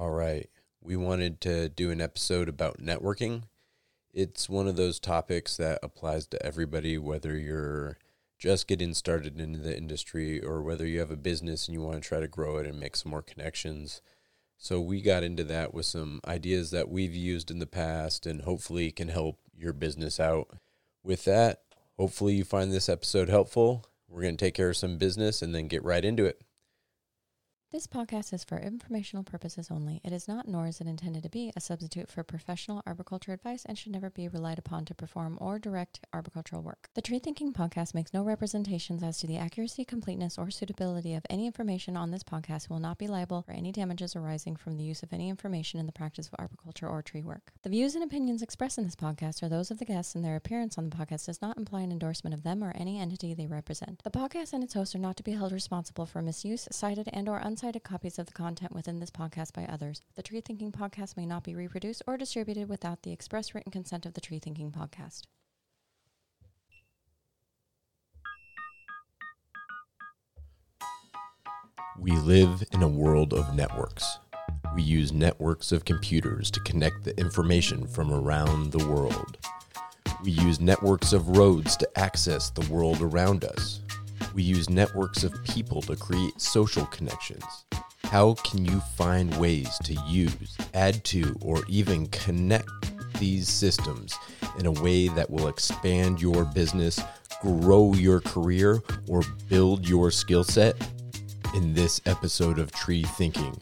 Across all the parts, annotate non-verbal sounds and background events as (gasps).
All right. We wanted to do an episode about networking. It's one of those topics that applies to everybody, whether you're just getting started into the industry or whether you have a business and you want to try to grow it and make some more connections. So, we got into that with some ideas that we've used in the past and hopefully can help your business out. With that, hopefully you find this episode helpful. We're going to take care of some business and then get right into it. This podcast is for informational purposes only. It is not, nor is it intended to be, a substitute for professional arboriculture advice and should never be relied upon to perform or direct arboricultural work. The Tree Thinking Podcast makes no representations as to the accuracy, completeness, or suitability of any information on this podcast and will not be liable for any damages arising from the use of any information in the practice of arboriculture or tree work. The views and opinions expressed in this podcast are those of the guests, and their appearance on the podcast does not imply an endorsement of them or any entity they represent. The podcast and its hosts are not to be held responsible for misuse, cited, and or uncited copies of the content within this podcast by others. The Tree Thinking Podcast may not be reproduced or distributed without the express written consent of the Tree Thinking Podcast. We live in a world of networks. We use networks of computers to connect the information from around the world. We use networks of roads to access the world around us. We use networks of people to create social connections. How can you find ways to use, add to, or even connect these systems in a way that will expand your business, grow your career, or build your skill set? In this episode of Tree Thinking,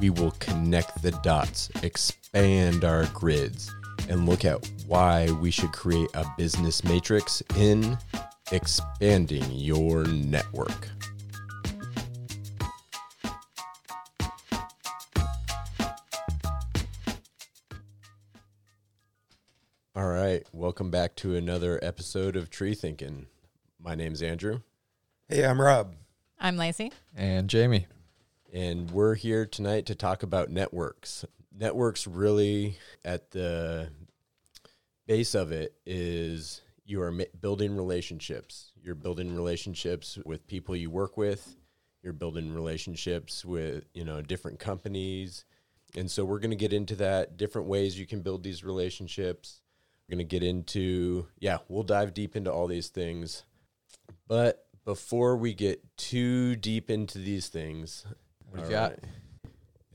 we will connect the dots, expand our grids, and look at why we should create a business matrix in expanding your network. All right, welcome back to another episode of Tree Thinking. My name's Andrew, Hey, I'm Rob. I'm Lacey. And Jamie. and we're here tonight to talk about networks. Networks really at the base of it is you are building relationships. You're building relationships with people you work with. You're building relationships with, you know, different companies. And so we're going to get into that different ways you can build these relationships. We're going to get into, yeah, we'll dive deep into all these things. But before we get too deep into these things, What do you got?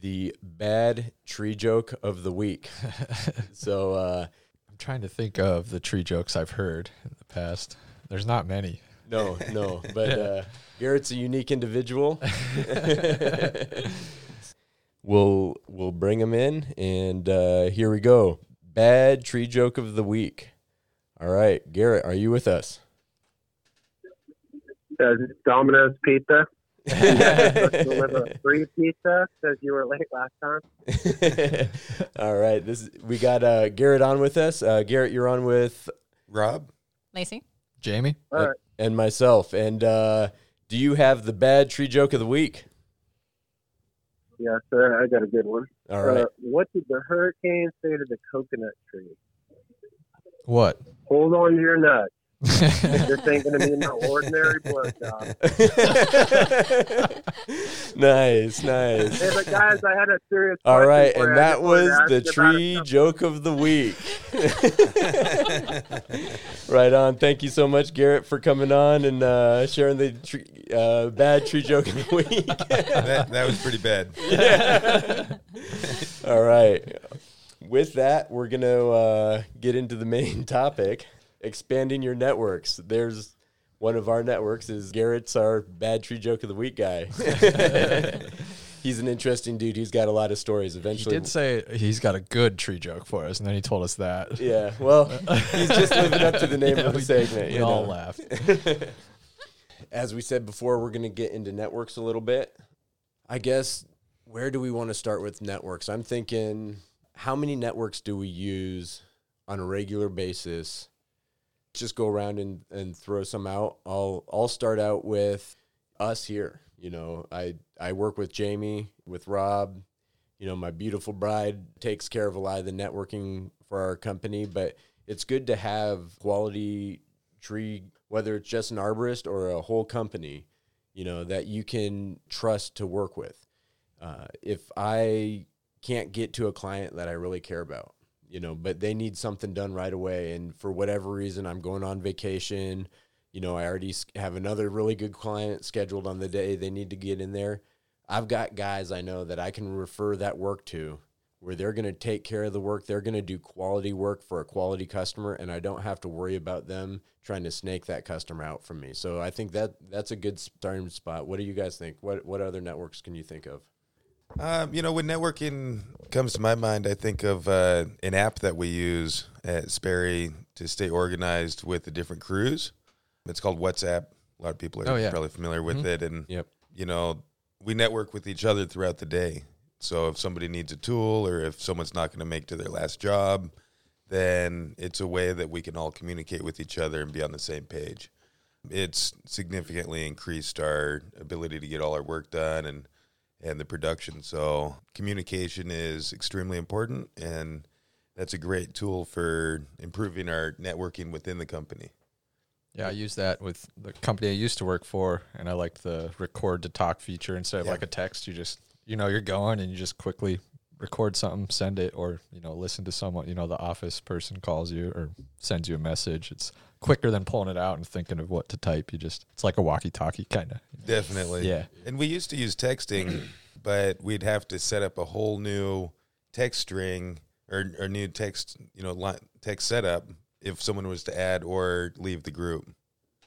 The bad tree joke of the week. (laughs) so, uh, trying to think of the tree jokes I've heard in the past. There's not many. No, no, (laughs) but uh, Garrett's a unique individual. (laughs) we'll we'll bring him in, and uh, here we go. Bad tree joke of the week. All right, Garrett, are you with us? Does Domino's Pizza (laughs) deliver free pizza because you were late last time? (laughs) All right, this is, we got uh, Garrett on with us. Uh, Garrett, you're on with Rob? Lacey. Jamie? All right. and myself. And uh, do you have the bad tree joke of the week? Yes, sir. I got a good one. All right. Uh, what did the hurricane say to the coconut tree? What? Hold on to your nuts. (laughs) this ain't going to be no ordinary blowjob. (laughs) nice, nice. Hey, but guys, I had a serious All question right, for and I that was the tree joke of the week. (laughs) right on. Thank you so much, Garrett, for coming on and uh, sharing the tree, uh, bad tree joke of the week. that, that was pretty bad. All right. With that, we're going to uh, get into the main topic expanding your networks. There's one of our networks is Garrett's our bad tree joke of the week guy. (laughs) He's an interesting dude. He's got a lot of stories. He Eventually, did say he's got a good tree joke for us, and then he told us that. Yeah, well, he's just living up to the name Yeah, of the we- segment. We you all know. laughed. (laughs) As we said before, we're going to get into networks a little bit. I guess where do we want to start with networks? I'm thinking, how many networks do we use on a regular basis? Just go around and, and throw some out. I'll I'll start out with us here. You know, I I work with Jamie, with Rob. You know, my beautiful bride takes care of a lot of the networking for our company, but it's good to have quality tree, whether it's just an arborist or a whole company, you know, that you can trust to work with. Uh, if I can't get to a client that I really care about, you know, but they need something done right away. And for whatever reason, I'm going on vacation. You know, I already have another really good client scheduled on the day they need to get in there. I've got guys I know that I can refer that work to where they're going to take care of the work. They're going to do quality work for a quality customer, and I don't have to worry about them trying to snake that customer out from me. So I think that that's a good starting spot. What do you guys think? What what other networks can you think of? Um, you know, when networking comes to my mind, I think of uh, an app that we use at Sperry to stay organized with the different crews. It's called WhatsApp. A lot of people are Oh, yeah. probably familiar with Mhm. it, and Yep. you know, we network with each other throughout the day. So if somebody needs a tool, or if someone's not going to make to their last job, then it's a way that we can all communicate with each other and be on the same page. It's significantly increased our ability to get all our work done and and the production. So communication is extremely important, and that's a great tool for improving our networking within the company. Yeah, I use that with the company I used to work for, and I liked the record to talk feature instead of Yeah. like a text. You just you know you're going and you just quickly record something, send it, or you know listen to someone. You know the office person calls you or sends you a message. It's quicker than pulling it out and thinking of what to type. You just it's like a walkie-talkie kind of. Definitely. Yeah. And we used to use texting, (clears throat) but we'd have to set up a whole new text string or, or new text, you know, text setup if someone was to add or leave the group.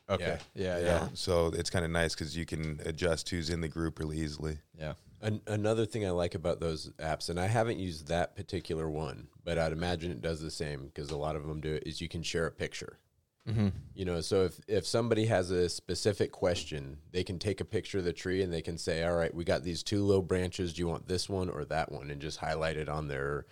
Okay. Yeah. You Yeah. know? So it's kind of nice because you can adjust who's in the group really easily. Yeah. An- another thing I like about those apps, and I haven't used that particular one, but I'd imagine it does the same because a lot of them do it. Is you can share a picture. Mm-hmm. You know, so if if somebody has a specific question, they can take a picture of the tree and they can say, "All right, we got these two low branches. Do you want this one or that one?" And just highlight it on there.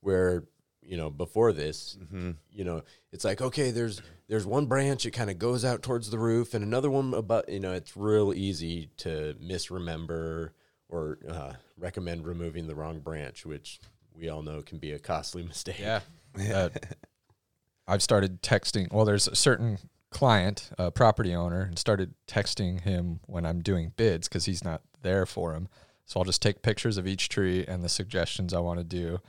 Where you know before this, Mm-hmm. you know, it's like okay, there's there's one branch it kind of goes out towards the roof, and another one about you know, it's real easy to misremember or uh, recommend removing the wrong branch, which we all know can be a costly (laughs) mistake. Yeah. Uh, I've started texting. Well, there's a certain client, a property owner, and started texting him when I'm doing bids because he's not there for him. So I'll just take pictures of each tree and the suggestions I want to do,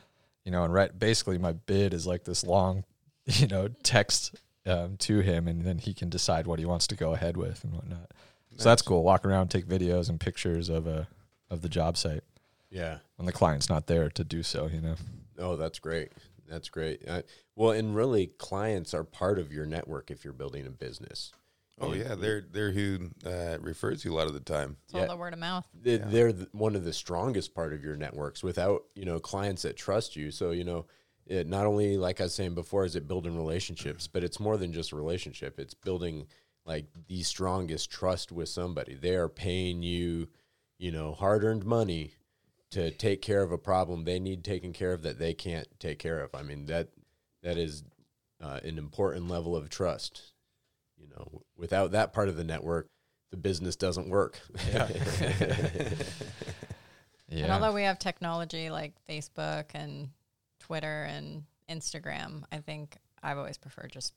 you know, and right. Basically, my bid is like this long, (laughs) you know, text um, to him, and then he can decide what he wants to go ahead with and whatnot. So that's cool. Walk around, take videos and pictures of a of the job site yeah. when the client's not there to do so. You know. Oh, that's great. That's great. Uh, well, and really, clients are part of your network if you're building a business. Oh, yeah. They're, they're who uh, refers you a lot of the time. It's all the word of mouth. they- They're th- one of the strongest part of your networks. Without you know clients that trust you, so you know, it not only like I was saying before, is it building relationships, but it's more than just a relationship. It's building like the strongest trust with somebody. They are paying you, you know, hard earned money to take care of a problem they need taken care of that they can't take care of. I mean that that is uh, an important level of trust. You know, without that part of the network, the business doesn't work. Yeah. (laughs) And although we have technology like Facebook and Twitter and Instagram, I think I've always preferred just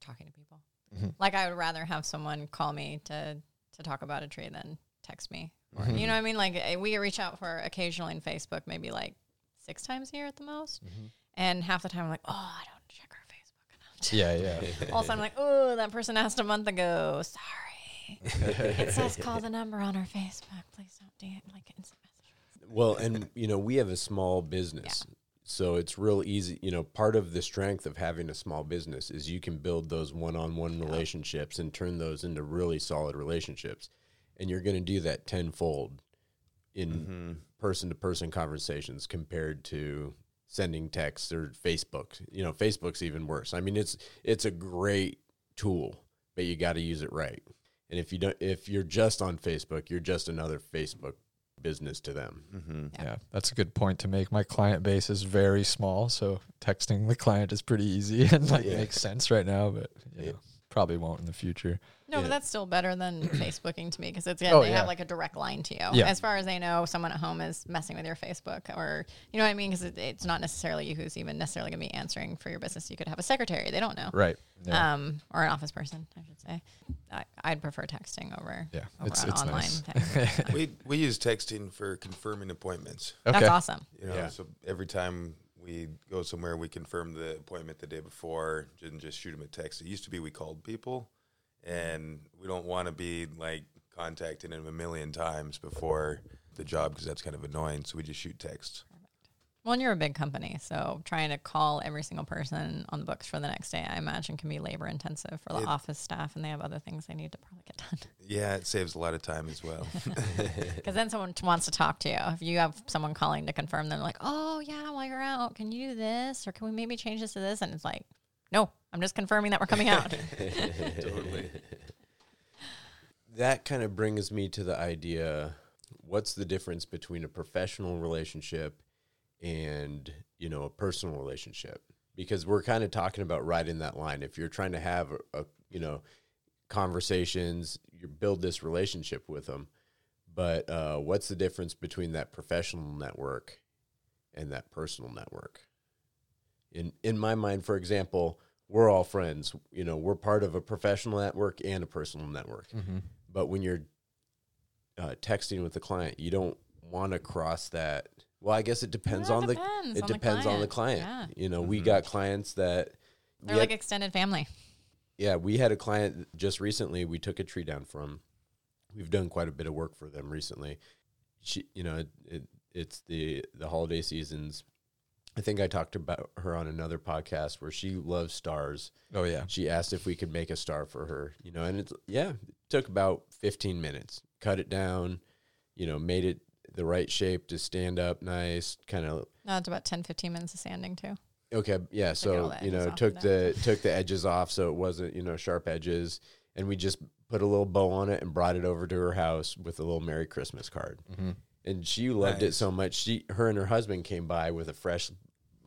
talking to people. Mhm. Like I would rather have someone call me to to talk about a tree than text me. Or. You know what I mean? Like eh, we reach out for occasionally in Facebook, maybe like six times a year at the most. Mhm. And half the time I'm like, oh, I don't check our Facebook enough. Yeah, yeah. (laughs) Also, I'm like, oh, that person asked a month ago. Sorry. (laughs) it says call the number on our Facebook. Please don't do it like instant message. Well, and you know, we have a small business. So it's real easy, you know, part of the strength of having a small business is you can build those one-on-one relationships and turn those into really solid relationships. And you're going to do that tenfold in Mm-hmm. person-to-person conversations compared to sending texts or Facebook. You know, Facebook's even worse. I mean, it's it's a great tool, but you got to use it right. And if you don't if you're just on Facebook, you're just another Facebook business to them. Mm-hmm. Yeah, that's a good point to make. My client base is very small, so texting the client is pretty easy (laughs) and like Yeah. makes sense right now. But you Yeah. Know. probably won't in the future. No, Yeah. but that's still better than (clears throat) Facebooking to me because it's yeah, Oh, they yeah. have like a direct line to you. Yeah. As far as I know, someone at home is messing with your Facebook, or you know what I mean? Because it, it's not necessarily you who's even necessarily going to be answering for your business. You could have a secretary; they don't know, Right. Yeah. um, or an office person, I should say. I, I'd prefer texting over, Yeah, over it's- an it's online nice. thing. (laughs) we we use texting for confirming appointments. okay. That's awesome. You know, Yeah. so every time we go somewhere, we confirm the appointment the day before and just shoot them a text. It used to be we called people, and we don't want to be like contacting them a million times before the job because that's kind of annoying. So we just shoot texts. Well, and you're a big company, so trying to call every single person on the books for the next day, I imagine, can be labor intensive for the It- office staff, and they have other things they need to probably get done. (laughs) Yeah, it saves a lot of time as well. (laughs) Because (laughs) then someone t- wants to talk to you. If you have someone calling to confirm, they're like, "Oh yeah, while you're out, can you do this, or can we maybe change this to this?" And it's like, "No, I'm just confirming that we're coming out." totally. that kind of brings me to the idea what's the difference between a professional relationship and you know a personal relationship because we're kind of talking about right in that line. If you're trying to have a, a you know conversations you build this relationship with them but uh, what's the difference between that professional network and that personal network? In in my mind for example we're all friends. You know we're part of a professional network and a personal network. Hmm but when you're uh, texting with the client, you don't want to cross that. Well, I guess it depends Yeah, it on the depends it on the depends on the client. client. Yeah. You know, we Mhm. got clients that They're had- like extended family. yeah, we had a client just recently. We took a tree down from. We've done quite a bit of work for them recently. She, you know, it, it, it's the the holiday seasons. I think I talked about her on another podcast where she loves stars. Oh yeah. She asked if we could make a star for her, you know, and it's yeah, it took about 15 minutes. Cut it down, you know, made it the right shape to stand up nice, kind of No, it's about 10, 15 minutes of sanding too. Okay, yeah. So the you know, took of the took the edges off, so it wasn't you know sharp edges, and we just put a little bow on it and brought it over to her house with a little Merry Christmas card. hmm And she loved it so much. She, her, and her husband came by with a fresh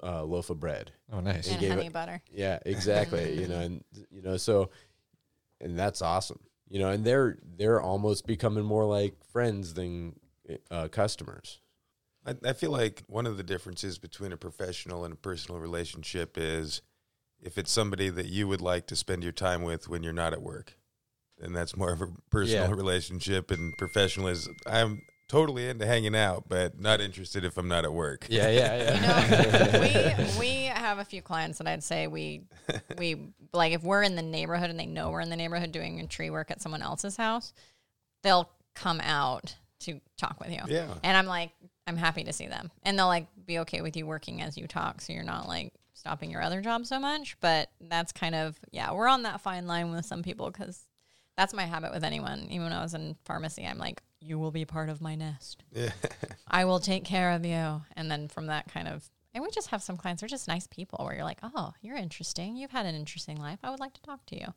uh, loaf of bread. Oh nice. And gave honey it- butter. Yeah, exactly. (laughs) you know, and you know, so, and that's awesome. You know, and they're they're almost becoming more like friends than uh, customers. I, I feel like one of the differences between a professional and a personal relationship is if it's somebody that you would like to spend your time with when you're not at work, then that's more of a personal Yeah. relationship. And professional is I'm totally into hanging out, but not interested if I'm not at work. Yeah, yeah, You yeah. know, we we have a few clients that I'd say we (laughs) we like if we're in the neighborhood and they know we're in the neighborhood doing a tree work at someone else's house, they'll come out to talk with you. Yeah. And I'm like, I'm happy to see them. And they'll like be okay with you working as you talk so you're not like stopping your other job so much, but that's kind of yeah, we're on that fine line with some people cuz that's my habit with anyone. Even when I was in pharmacy, I'm like, you will be part of my nest. Yeah. I will take care of you. And then from that kind of, and we just have some clients, they're just nice people where you're like, oh, you're interesting. You've had an interesting life. I would like to talk to you.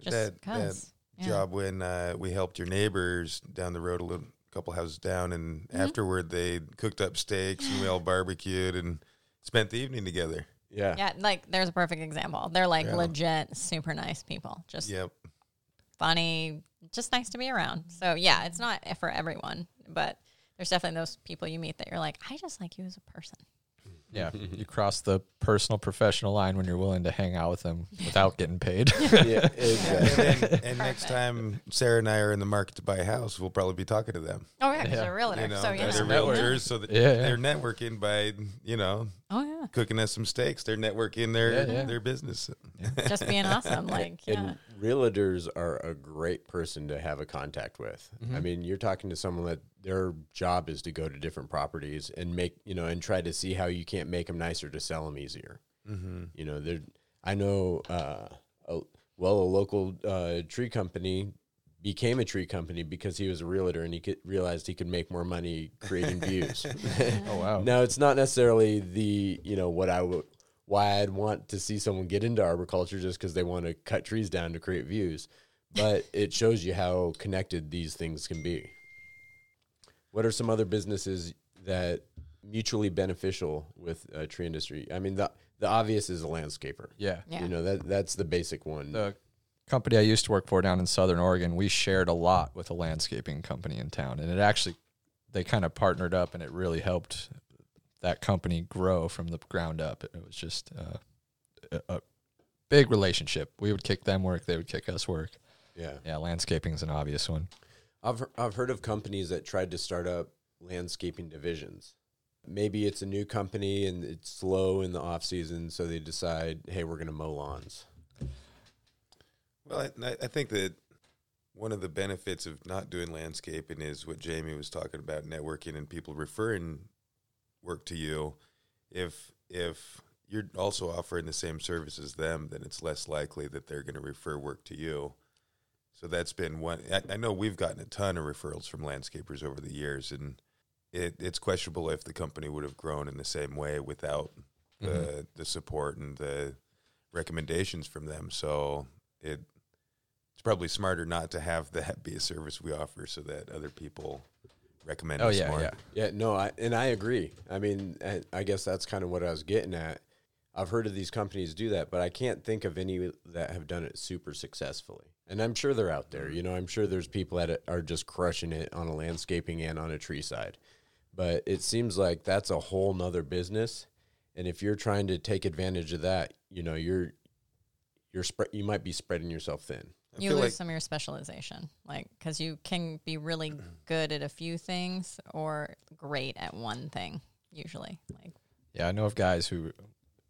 Just because. Job when uh, we helped your neighbors down the road a little couple houses down and mm-hmm. afterward they cooked up steaks and we all barbecued and spent the evening together. Yeah. Yeah, like there's a perfect example. They're like Yeah. legit, super nice people. Just Yep. funny, just nice to be around. So yeah, it's not for everyone, but there's definitely those people you meet that you're like, I just like you as a person. Yeah, (laughs) you cross the personal professional line when you're willing to hang out with them without getting paid. (laughs) (laughs) yeah, And, then, and next time Sarah and I are in the market to buy a house, we'll probably be talking to them. Oh yeah, 'cause Yeah. they're a realtor. You know, so yeah, they're Networking. realtors, so that Yeah, yeah. they're networking by you know oh yeah, cooking us some steaks. They're networking their Yeah, yeah. their business. just being awesome. Like yeah, And realtors are a great person to have a contact with. Mm-hmm. I mean, you're talking to someone that their job is to go to different properties and make, you know, and try to see how you can't make them nicer to sell them easier. Mm-hmm. You know, there, I know, uh, a, well, a local uh, tree company became a tree company because he was a realtor and he could, realized he could make more money creating views. (laughs) (laughs) oh wow. (laughs) Now it's not necessarily the you know what I would why I'd want to see someone get into arboriculture just because they want to cut trees down to create views, but it shows you how connected these things can be. What are some other businesses that mutually beneficial with uh, tree industry? I mean the the obvious is a landscaper. Yeah. yeah. You know that that's the basic one. The company I used to work for down in Southern Oregon, we shared a lot with a landscaping company in town, and it actually they kind of partnered up, and it really helped that company grow from the ground up. It was just uh, a, a big relationship. We would kick them work, they would kick us work. Yeah. Yeah, landscaping is an obvious one. I've I've heard of companies that tried to start up landscaping divisions. Maybe it's a new company and it's slow in the off season, so they decide, hey, we're going to mow lawns. Well, I, I think that one of the benefits of not doing landscaping is what Jamie was talking about networking and people referring work to you. If if you're also offering the same service as them, then it's less likely that they're going to refer work to you. So that's been one. I, I know we've gotten a ton of referrals from landscapers over the years, and it, it's questionable if the company would have grown in the same way without the mm-hmm. the support and the recommendations from them. So it it's probably smarter not to have (laughs) that be a service we offer, so that other people recommend Oh us yeah, more. yeah. Yeah, no, I, and I agree. I mean, I, I guess that's kind of what I was getting at. I've heard of these companies do that, but I can't think of any that have done it super successfully. And I'm sure they're out there. You know, I'm sure there's people that are just crushing it on a landscaping and on a tree side. But it seems like that's a whole nother business. And if you're trying to take advantage of that, you know, you're you're spread. You might be spreading yourself thin. I you feel lose like- some of your specialization, like because you can be really (clears throat) good at a few things or great at one thing. Usually, like Yeah, I know of guys who,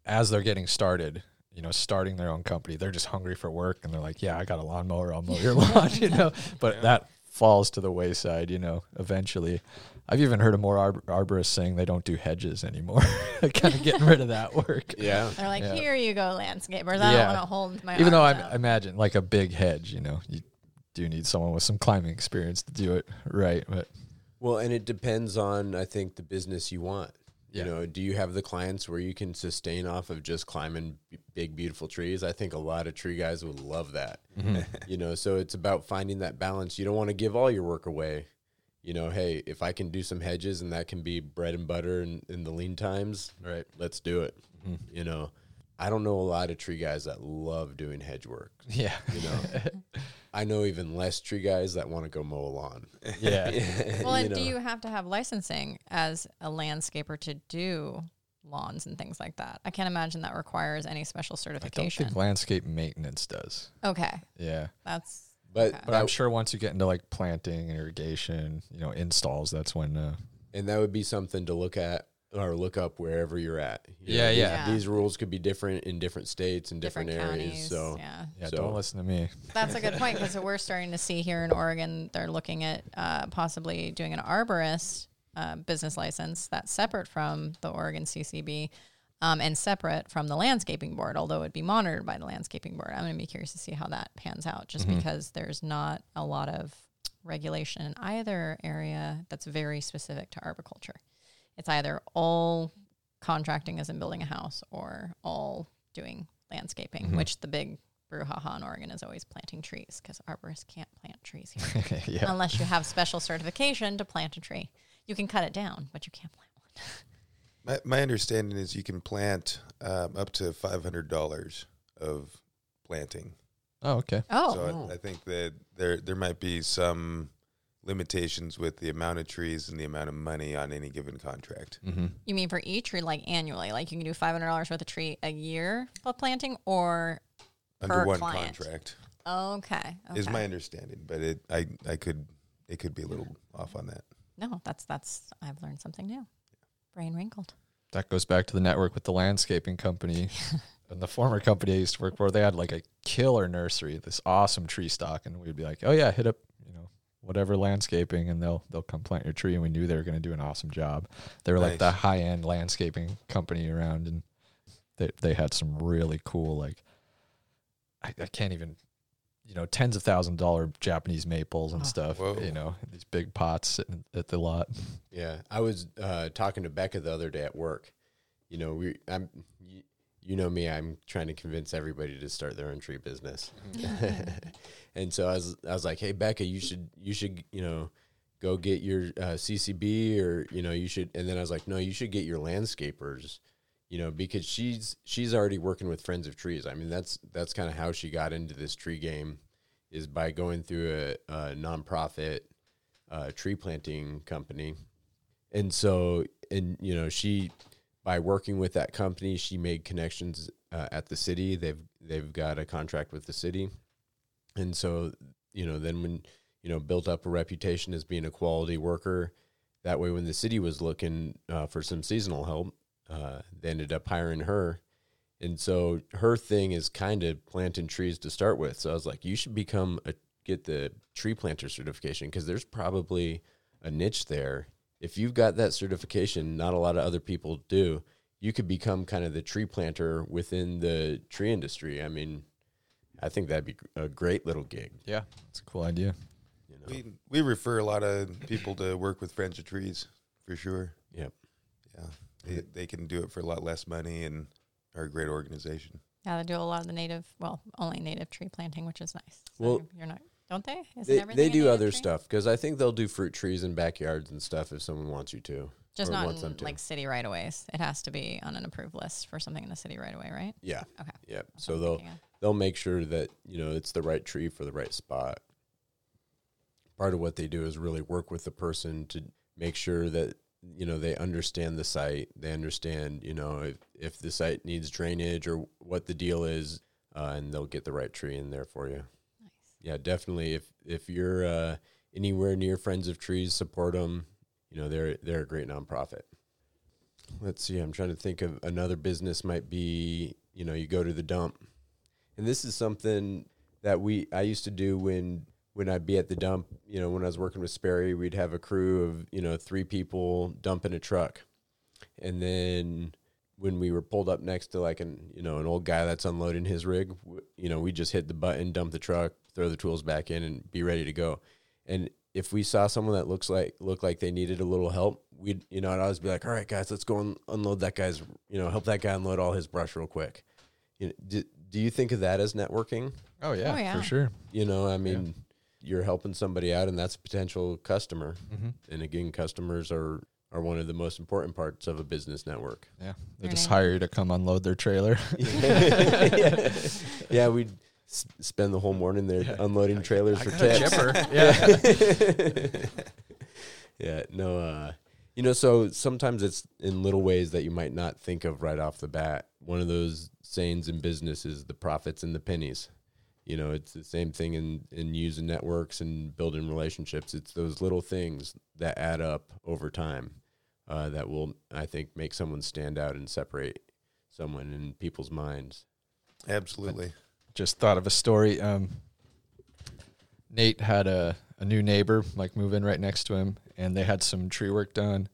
as they're getting started, you know, starting their own company, they're just hungry for work, and they're like, "Yeah, I got a lawnmower, I'll mow your (laughs) lawn," you know. But Yeah. that falls to the wayside, you know. Eventually, I've even heard of more arb- arborists saying they don't do hedges anymore, (laughs) kind of getting rid of that (laughs) work. Yeah. they're like, Yeah. "Here you go, landscapers. I Yeah. don't want to hold my." even though I out." imagine like a big hedge, you know, you do need someone with some climbing experience to do it right. But Well, and it depends on I think the business you want. Yeah. You know, do you have the clients where you can sustain off of just climbing b- big beautiful trees? I think a lot of tree guys would love that. Mm-hmm. (laughs) you know, so it's about finding that balance. You don't want to give all your work away. You know, hey, if I can do some hedges and that can be bread and butter in, in the lean times, right, let's do it. Mm-hmm. You know, I don't know a lot of tree guys that love doing hedge work. yeah, You know, (laughs) I know even less tree guys that want to go mow a lawn. (laughs) yeah, well, and know. do you have to have licensing as a landscaper to do lawns and things like that? I can't imagine that requires any special certification. I don't certification. think landscape maintenance does. okay, Yeah. that's But, Okay. But I'm sure once you get into like planting, irrigation, you know, installs, that's when. Uh, and that would be something to look at or look up wherever you're at. You Yeah, these- yeah. These, rules could be different in different states and different, different areas. counties. So yeah. yeah, So- don't listen to me. That's a good point (laughs) because we're starting to see here in Oregon, they're looking at uh, possibly doing an arborist uh, business license that's separate from the Oregon CCB um, and separate from the landscaping board, although it'd be monitored by the landscaping board. I'm going to be curious to see how that pans out just because there's not a lot of regulation in either area that's very specific to arboriculture. It's either all contracting as in building a house or all doing landscaping, which the big brouhaha in Oregon is always planting trees because arborists can't plant trees here (laughs) yeah. unless you have special certification to plant a tree. You can cut it down, but you can't plant one. (laughs) My, my understanding is you can plant um, up to five hundred dollars of planting. Oh, okay. Oh, So I, I think that there there might be some limitations with the amount of trees and the amount of money on any given contract. Mm-hmm. you mean for each tree, like annually? Like you can do five hundred dollars worth of tree a year for planting, or Under Per one client. contract okay, okay. is my understanding, but it I I could it could be a little off on that. no, that's that's I've learned something new. Brain wrinkled. That goes back to the network with the landscaping company. (laughs) and the former company I used to work for, they had like a killer nursery, this awesome tree stock, and we'd be like, "Oh yeah, hit up, you know, whatever landscaping, and they'll they'll come plant your tree." And we knew they were going to do an awesome job. They were like the high end landscaping company around, and they they had some really cool like I, I can't even. You know, tens of thousand dollar Japanese maples and Oh. stuff. Whoa. You know, these big pots sitting at the lot. yeah, I was uh, talking to Becca the other day at work. You know, we I'm you, know me. I'm trying to convince everybody to start their own tree business. (laughs) and so I was I was like, hey Becca, you should you should you know go get your uh, CCB or you know you should. And then I was like, no, you should get your landscapers. you know, because she's she's already working with Friends of Trees. I mean, that's that's kind of how she got into this tree game, is by going through a, a nonprofit uh, tree planting company, and so and you know she by working with that company, she made connections uh, at the city. They've they've got a contract with the city, and so you know then when you know built up a reputation as being a quality worker. That way, when the city was looking uh, for some seasonal help, uh, they ended up hiring her. And so her thing is kind of planting trees to start with. So I was like, you should become a get the tree planter certification because there's probably a niche there. If you've got that certification, not a lot of other people do. You could become kind of the tree planter within the tree industry. I mean, I think that'd be a great little gig. Yeah, it's a cool idea. You know? We we refer a lot of people to work with Friends of Trees for sure. Yep. Yeah, they, they can do it for a lot less money and are a great organization. Yeah, they do a lot of the native, well, only native tree planting, which is nice. So Well, you're not, don't they? Isn't They, they do other stuff because I think they'll do fruit trees in backyards and stuff if someone wants you to. Just not in, to. like city right of ways. It has to be on an approved list for something in the city right away, right? Yeah. Okay. Yep. That's So they'll they'll make sure that you know it's the right tree for the right spot. Part of what they do is really work with the person to make sure that you know they understand the site. They understand you know if if the site needs drainage or what the deal is, uh, and they'll get the right tree in there for you. Yeah, definitely. If if you're uh, anywhere near Friends of Trees, support them. You know they're they're a great nonprofit. Let's see. I'm trying to think of another business. Might be you know you go to the dump, and this is something that we I used to do when when I'd be at the dump. You know when I was working with Sperry, we'd have a crew of you know three people dumping a truck, and then when we were pulled up next to like an you know an old guy that's unloading his rig, you know we just hit the button, dump the truck, throw the tools back in, and be ready to go. And if we saw someone that looks like looked like they needed a little help, we'd you know I'd always be like, all right guys, let's go and unload that guy's you know help that guy unload all his brush real quick. You know, do, do you think of that as networking? Oh yeah, Oh, yeah. for sure. You know, I mean, you're helping somebody out, and that's a potential customer. Mm-hmm. And again, customers are are one of the most important parts of a business network. Yeah, they Your just hire you to come unload their trailer. yeah. (laughs) yeah, we'd s- spend the whole morning there Yeah. unloading trailers I for got a tips. (laughs) Yeah. (laughs) yeah, no, uh, you know, so sometimes it's in little ways that you might not think of right off the bat. One of those sayings in business is the profits and the pennies. You know, it's the same thing in, in using networks and building relationships. It's those little things that add up over time uh, that will, I think, make someone stand out and separate someone in people's minds. Absolutely. just thought of a story. Um, Nate had a, a new neighbor like move in right next to him, and they had some tree work done,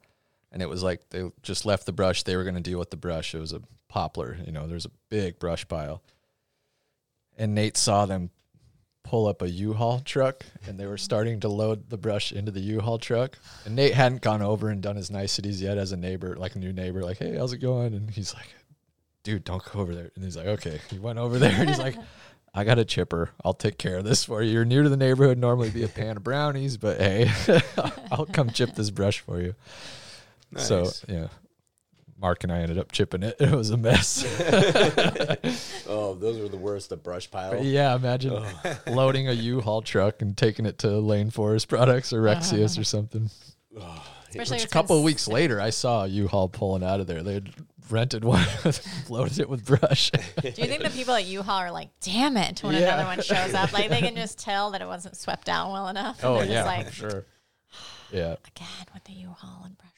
and it was like they just left the brush. They were going to deal with the brush. It was a poplar, you know. There's a big brush pile, and Nate saw them pull up a U-Haul truck, and they were starting to load the brush into the U-Haul truck. And Nate hadn't gone over and done his niceties yet as a neighbor, like a new neighbor, like, "Hey, how's it going?" And he's like, dude, don't go over there. And he's like, okay. He went over there and he's like, I got a chipper. I'll take care of this for you. You're new to the neighborhood. Normally be a (laughs) pan of brownies, but hey, (laughs) I'll come chip this brush for you. So yeah, Mark and I ended up chipping it. (laughs) It was a mess. (laughs) oh, those were the worst, the brush pile. But yeah, imagine oh. (laughs) loading a U-Haul truck and taking it to Lane Forest Products or Rexius or uh-huh. something. Especially Which a couple it's- of weeks later, I saw a U-Haul pulling out of there. They had rented one, loaded it with brush. Do you think the people at U-Haul are like, damn it, when Yeah. another one shows up? Like they can just tell that it wasn't swept down well enough. and Oh yeah, like, for sure. Yeah, again with the U-Haul and brush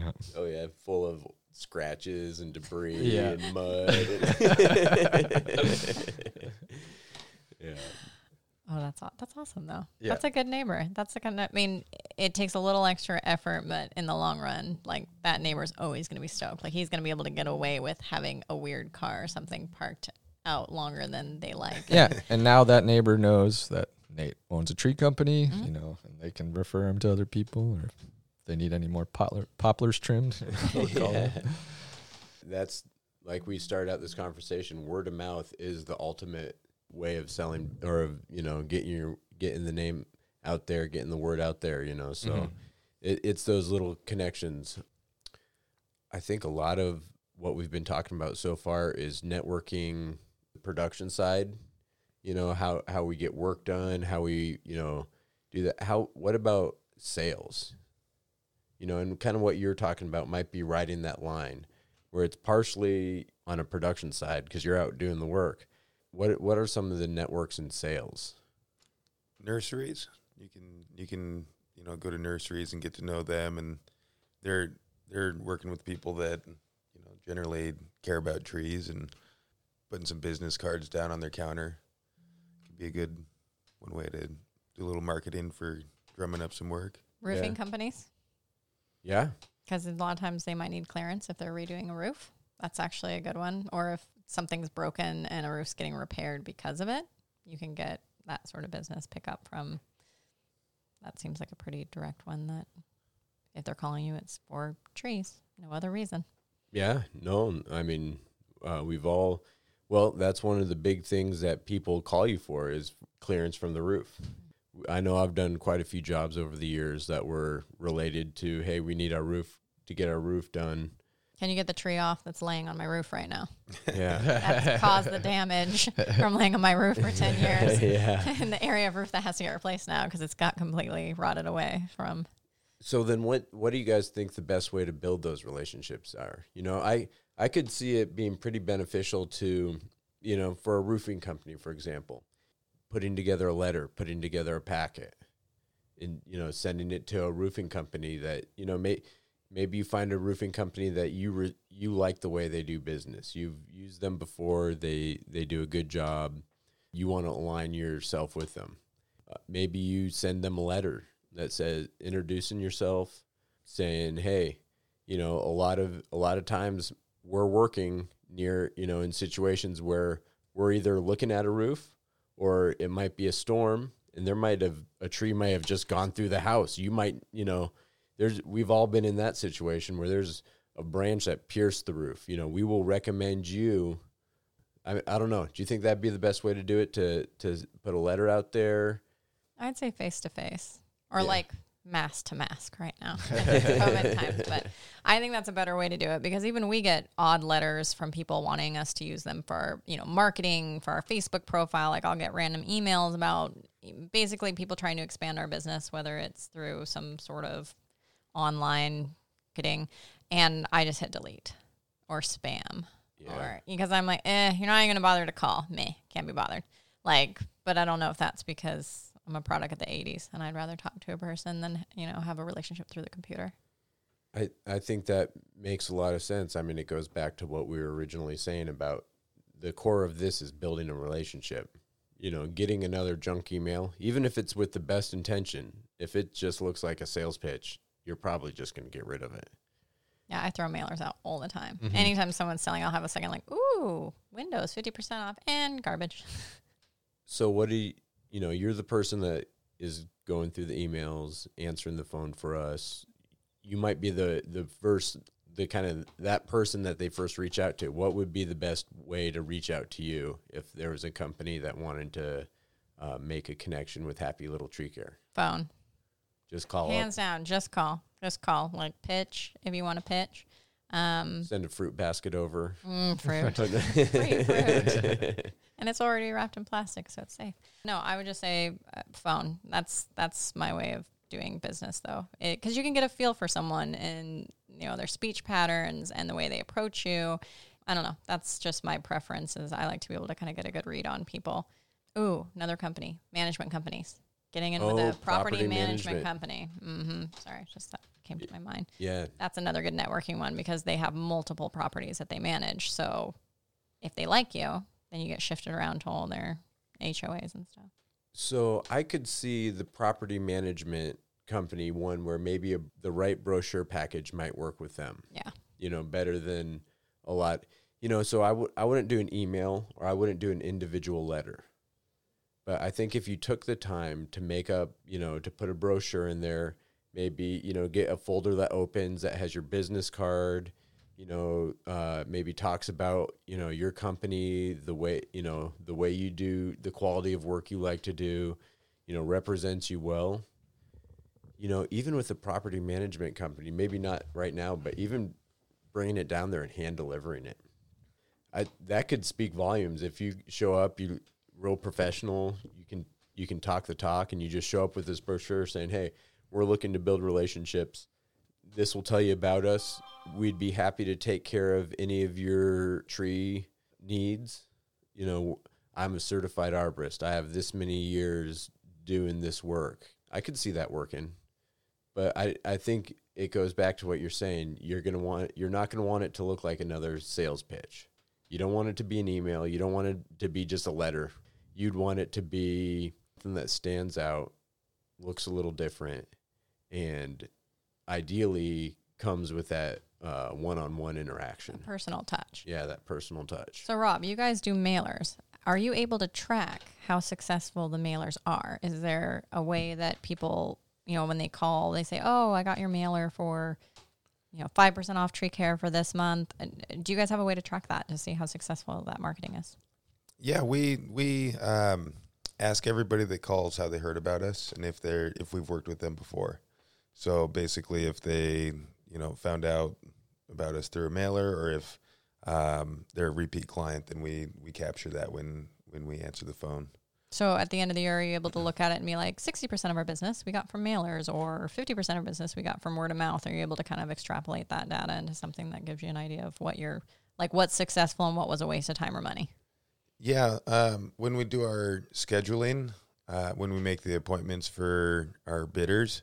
hauling. yeah. Oh yeah, full of scratches and debris Yeah. and mud. (laughs) (laughs) yeah. Oh, that's that's awesome though. Yeah. That's a good neighbor. That's the kind of. I mean, it takes a little extra effort, but in the long run, like that neighbor's always going to be stoked. Like he's going to be able to get away with having a weird car or something parked out longer than they like. Yeah, (laughs) and now that neighbor knows that Nate owns a tree company, Mm-hmm. you know, and they can refer him to other people, or if they need any more poplar, poplars trimmed. (laughs) Yeah. That's like we started out this conversation. Word of mouth is the ultimate way of selling or of, you know, getting your getting the name out there, getting the word out there, you know. So Mhm. it, it's those little connections. I think a lot of what we've been talking about so far is networking the production side. You know how how we get work done, how we you know do that. How what about sales? You know, and kind of what you're talking about might be riding that line where it's partially on a production side because you're out doing the work. What what are some of the networks and sales? nurseries. You can you can you know go to nurseries and get to know them, and they're they're working with people that you know generally care about trees and putting some business cards down on their counter could be a good one way to do a little marketing for drumming up some work. Roofing Yeah. companies, Yeah, because a lot of times they might need clearance if they're redoing a roof. That's actually a good one. Or if something's broken and a roof's getting repaired because of it, you can get that sort of business pick up from. That seems like a pretty direct one. That if they're calling you, it's for trees, no other reason. Yeah, no, I mean, uh, we've all, well, that's one of the big things that people call you for is clearance from the roof. I know I've done quite a few jobs over the years that were related to, hey, we need our roof to get our roof done. Can you get the tree off that's laying on my roof right now? Yeah. (laughs) That's caused the damage (laughs) from laying on my roof for 10 years. (laughs) yeah. and the area of roof that has to get replaced now because it's got completely rotted away from. So then what what do you guys think the best way to build those relationships are? You know, I I could see it being pretty beneficial to, you know, for a roofing company, for example, putting together a letter, putting together a packet, and you know, sending it to a roofing company that you know may maybe you find a roofing company that you re, you like the way they do business. You've used them before. They they do a good job. You want to align yourself with them. Uh, maybe you send them a letter that says introducing yourself, saying, "Hey, you know, a lot of a lot of times we're working near, you know, in situations where we're either looking at a roof or it might be a storm and there might have a tree might have just gone through the house. You might, you know, there's we've all been in that situation where there's a branch that pierced the roof. You know, we will recommend you I I don't know. Do you think that'd be the best way to do it to to put a letter out there? I'd say face to face or Yeah. like mask to mask right now. (laughs) COVID times, but I think that's a better way to do it because even we get odd letters from people wanting us to use them for you know marketing for our Facebook profile. Like I'll get random emails about basically people trying to expand our business, whether it's through some sort of online marketing, and I just hit delete or spam Yeah. or because I'm like, eh, you're not even gonna bother to call me. Can't be bothered. Like, but I don't know if that's because I'm a product of the '80s and I'd rather talk to a person than you know have a relationship through the computer. I, I think that makes a lot of sense. I mean, it goes back to what we were originally saying about the core of this is building a relationship. You know, getting another junk email, even if it's with the best intention, if it just looks like a sales pitch, you're probably just going to get rid of it. Yeah, I throw mailers out all the time. Mm-hmm. Anytime someone's selling, I'll have a second like, ooh, Windows fifty percent off and garbage. (laughs) So, what do you, you know, you're the person that is going through the emails, answering the phone for us. You might be the, the first, the kind of that person that they first reach out to. What would be the best way to reach out to you if there was a company that wanted to uh, make a connection with Happy Little Tree Care? Phone, Just call hands down, just call, just call. Like pitch if you want to pitch. Um, send a fruit basket over. mm, (laughs) fruit. Free fruit. (laughs) and it's already wrapped in plastic, so it's safe. No, I would just say uh, phone. That's that's my way of doing business, though, because you can get a feel for someone and you know their speech patterns and the way they approach you. I don't know. That's just my preference. Is I like to be able to kind of get a good read on people. Ooh, another company, management companies. Getting in with Oh, a property, property management, management. company. hmm Sorry, just that came to my mind yeah, that's another good networking one because they have multiple properties that they manage. So if they like you, then you get shifted around to all their HOAs and stuff. So I could see the property management company one where maybe a, the right brochure package might work with them. Yeah. You know, better than a lot. You know, so I would I wouldn't do an email or I wouldn't do an individual letter. But I think if you took the time to make up, you know, to put a brochure in there, maybe, you know, get a folder that opens that has your business card, you know, uh, maybe talks about, you know, your company, the way, you know, the way you do, the quality of work you like to do, you know, represents you well. You know, even with a property management company, maybe not right now, but even bringing it down there and hand delivering it. I that could speak volumes if you show up, you real professional, you can you can talk the talk and you just show up with this brochure saying, "Hey, we're looking to build relationships. This will tell you about us. We'd be happy to take care of any of your tree needs. You know, I'm a certified arborist. I have this many years doing this work. I could see that working. But I, I think it goes back to what you're saying. You're gonna want you're not gonna want it to look like another sales pitch. You don't want it to be an email. You don't want it to be just a letter. You'd want it to be something that stands out, looks a little different, and ideally comes with that uh, one-on-one interaction. Personal touch. Yeah, that personal touch. So, Rob, you guys do mailers. Are you able to track how successful the mailers are? Is there a way that people, you know, when they call, they say, "Oh, I got your mailer for, you know, five percent off tree care for this month." And uh, Do you guys have a way to track that to see how successful that marketing is? Yeah, we we um, ask everybody that calls how they heard about us and if they're if we've worked with them before. So basically, if they you know found out about us through a mailer or if um, they're a repeat client, then we we capture that when when we answer the phone. So at the end of the year, are you able to look at it and be like, 60% of our business we got from mailers or 50% of business we got from word of mouth? Are you able to kind of extrapolate that data into something that gives you an idea of what you're like, what's successful and what was a waste of time or money? Yeah, um, when we do our scheduling, uh, when we make the appointments for our bidders,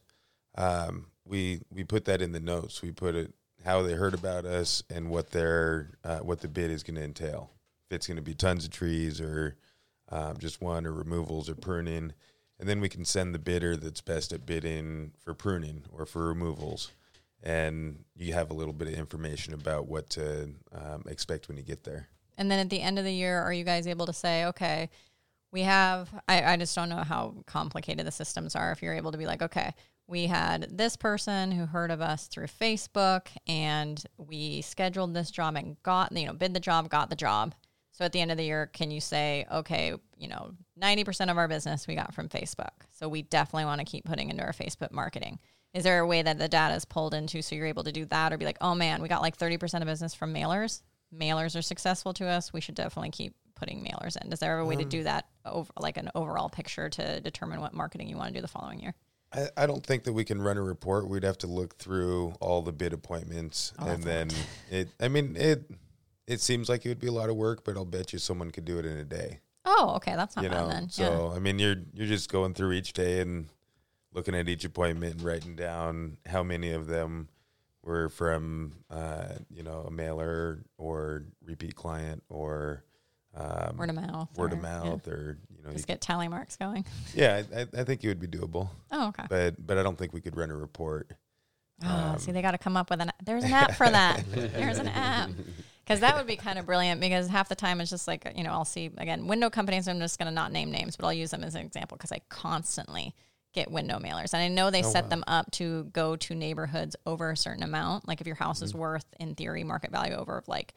um, we we put that in the notes. We put it how they heard about us and what their uh, what the bid is going to entail. If it's going to be tons of trees or um, just one or removals or pruning, and then we can send the bidder that's best at bidding for pruning or for removals, and you have a little bit of information about what to um, expect when you get there. And then at the end of the year, are you guys able to say, okay, we have, I, I just don't know how complicated the systems are. If you're able to be like, okay, we had this person who heard of us through Facebook and we scheduled this job and got, you know, bid the job, got the job. So at the end of the year, can you say, okay, you know, 90% of our business we got from Facebook. So we definitely want to keep putting into our Facebook marketing. Is there a way that the data is pulled into so you're able to do that or be like, oh man, we got like 30% of business from mailers? Mailers are successful to us. We should definitely keep putting mailers in. Is there a way to mm. do that over like an overall picture to determine what marketing you want to do the following year? I, I don't think that we can run a report. We'd have to look through all the bid appointments, Oh, and then (laughs) it. I mean, it. It seems like it would be a lot of work, but I'll bet you someone could do it in a day. Oh, okay, that's not you bad know, then. so I mean, you're you're just going through each day and looking at each appointment and writing down how many of them were from uh, you know a mailer or repeat client or um, word of mouth. word or- of mouth or you know Just get tally marks going. yeah I, I- think it would be doable Oh, okay. but but I don't think we could run a report Oh, Um, see, they got to come up with an. There's an app for that. There's an app (laughs) because that would be kind of brilliant. Because half the time it's just like you know I'll see again window companies. I'm just going to not name names, but I'll use them as an example because I constantly get window mailers, and I know they set them up to go to neighborhoods over a certain amount. Like if your house is worth in theory market value over of like.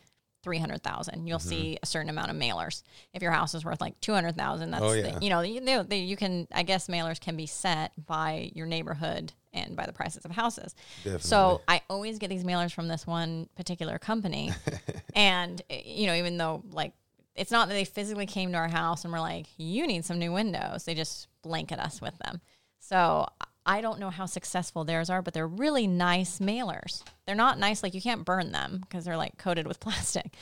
300,000 you'll see a certain amount of mailers if your house is worth like 200,000 that's Oh, the- you know you, they, they, you can i guess mailers can be set by your neighborhood and by the prices of houses Definitely. so I always get these mailers from this one particular company. (laughs) and, eh, you know, even though like it's not that they physically came to our house and were like, you need some new windows, they just blanket us with them. So I don't know how successful theirs are, but they're really nice mailers. They're not nice, like you can't burn them because they're like coated with (laughs) plastic.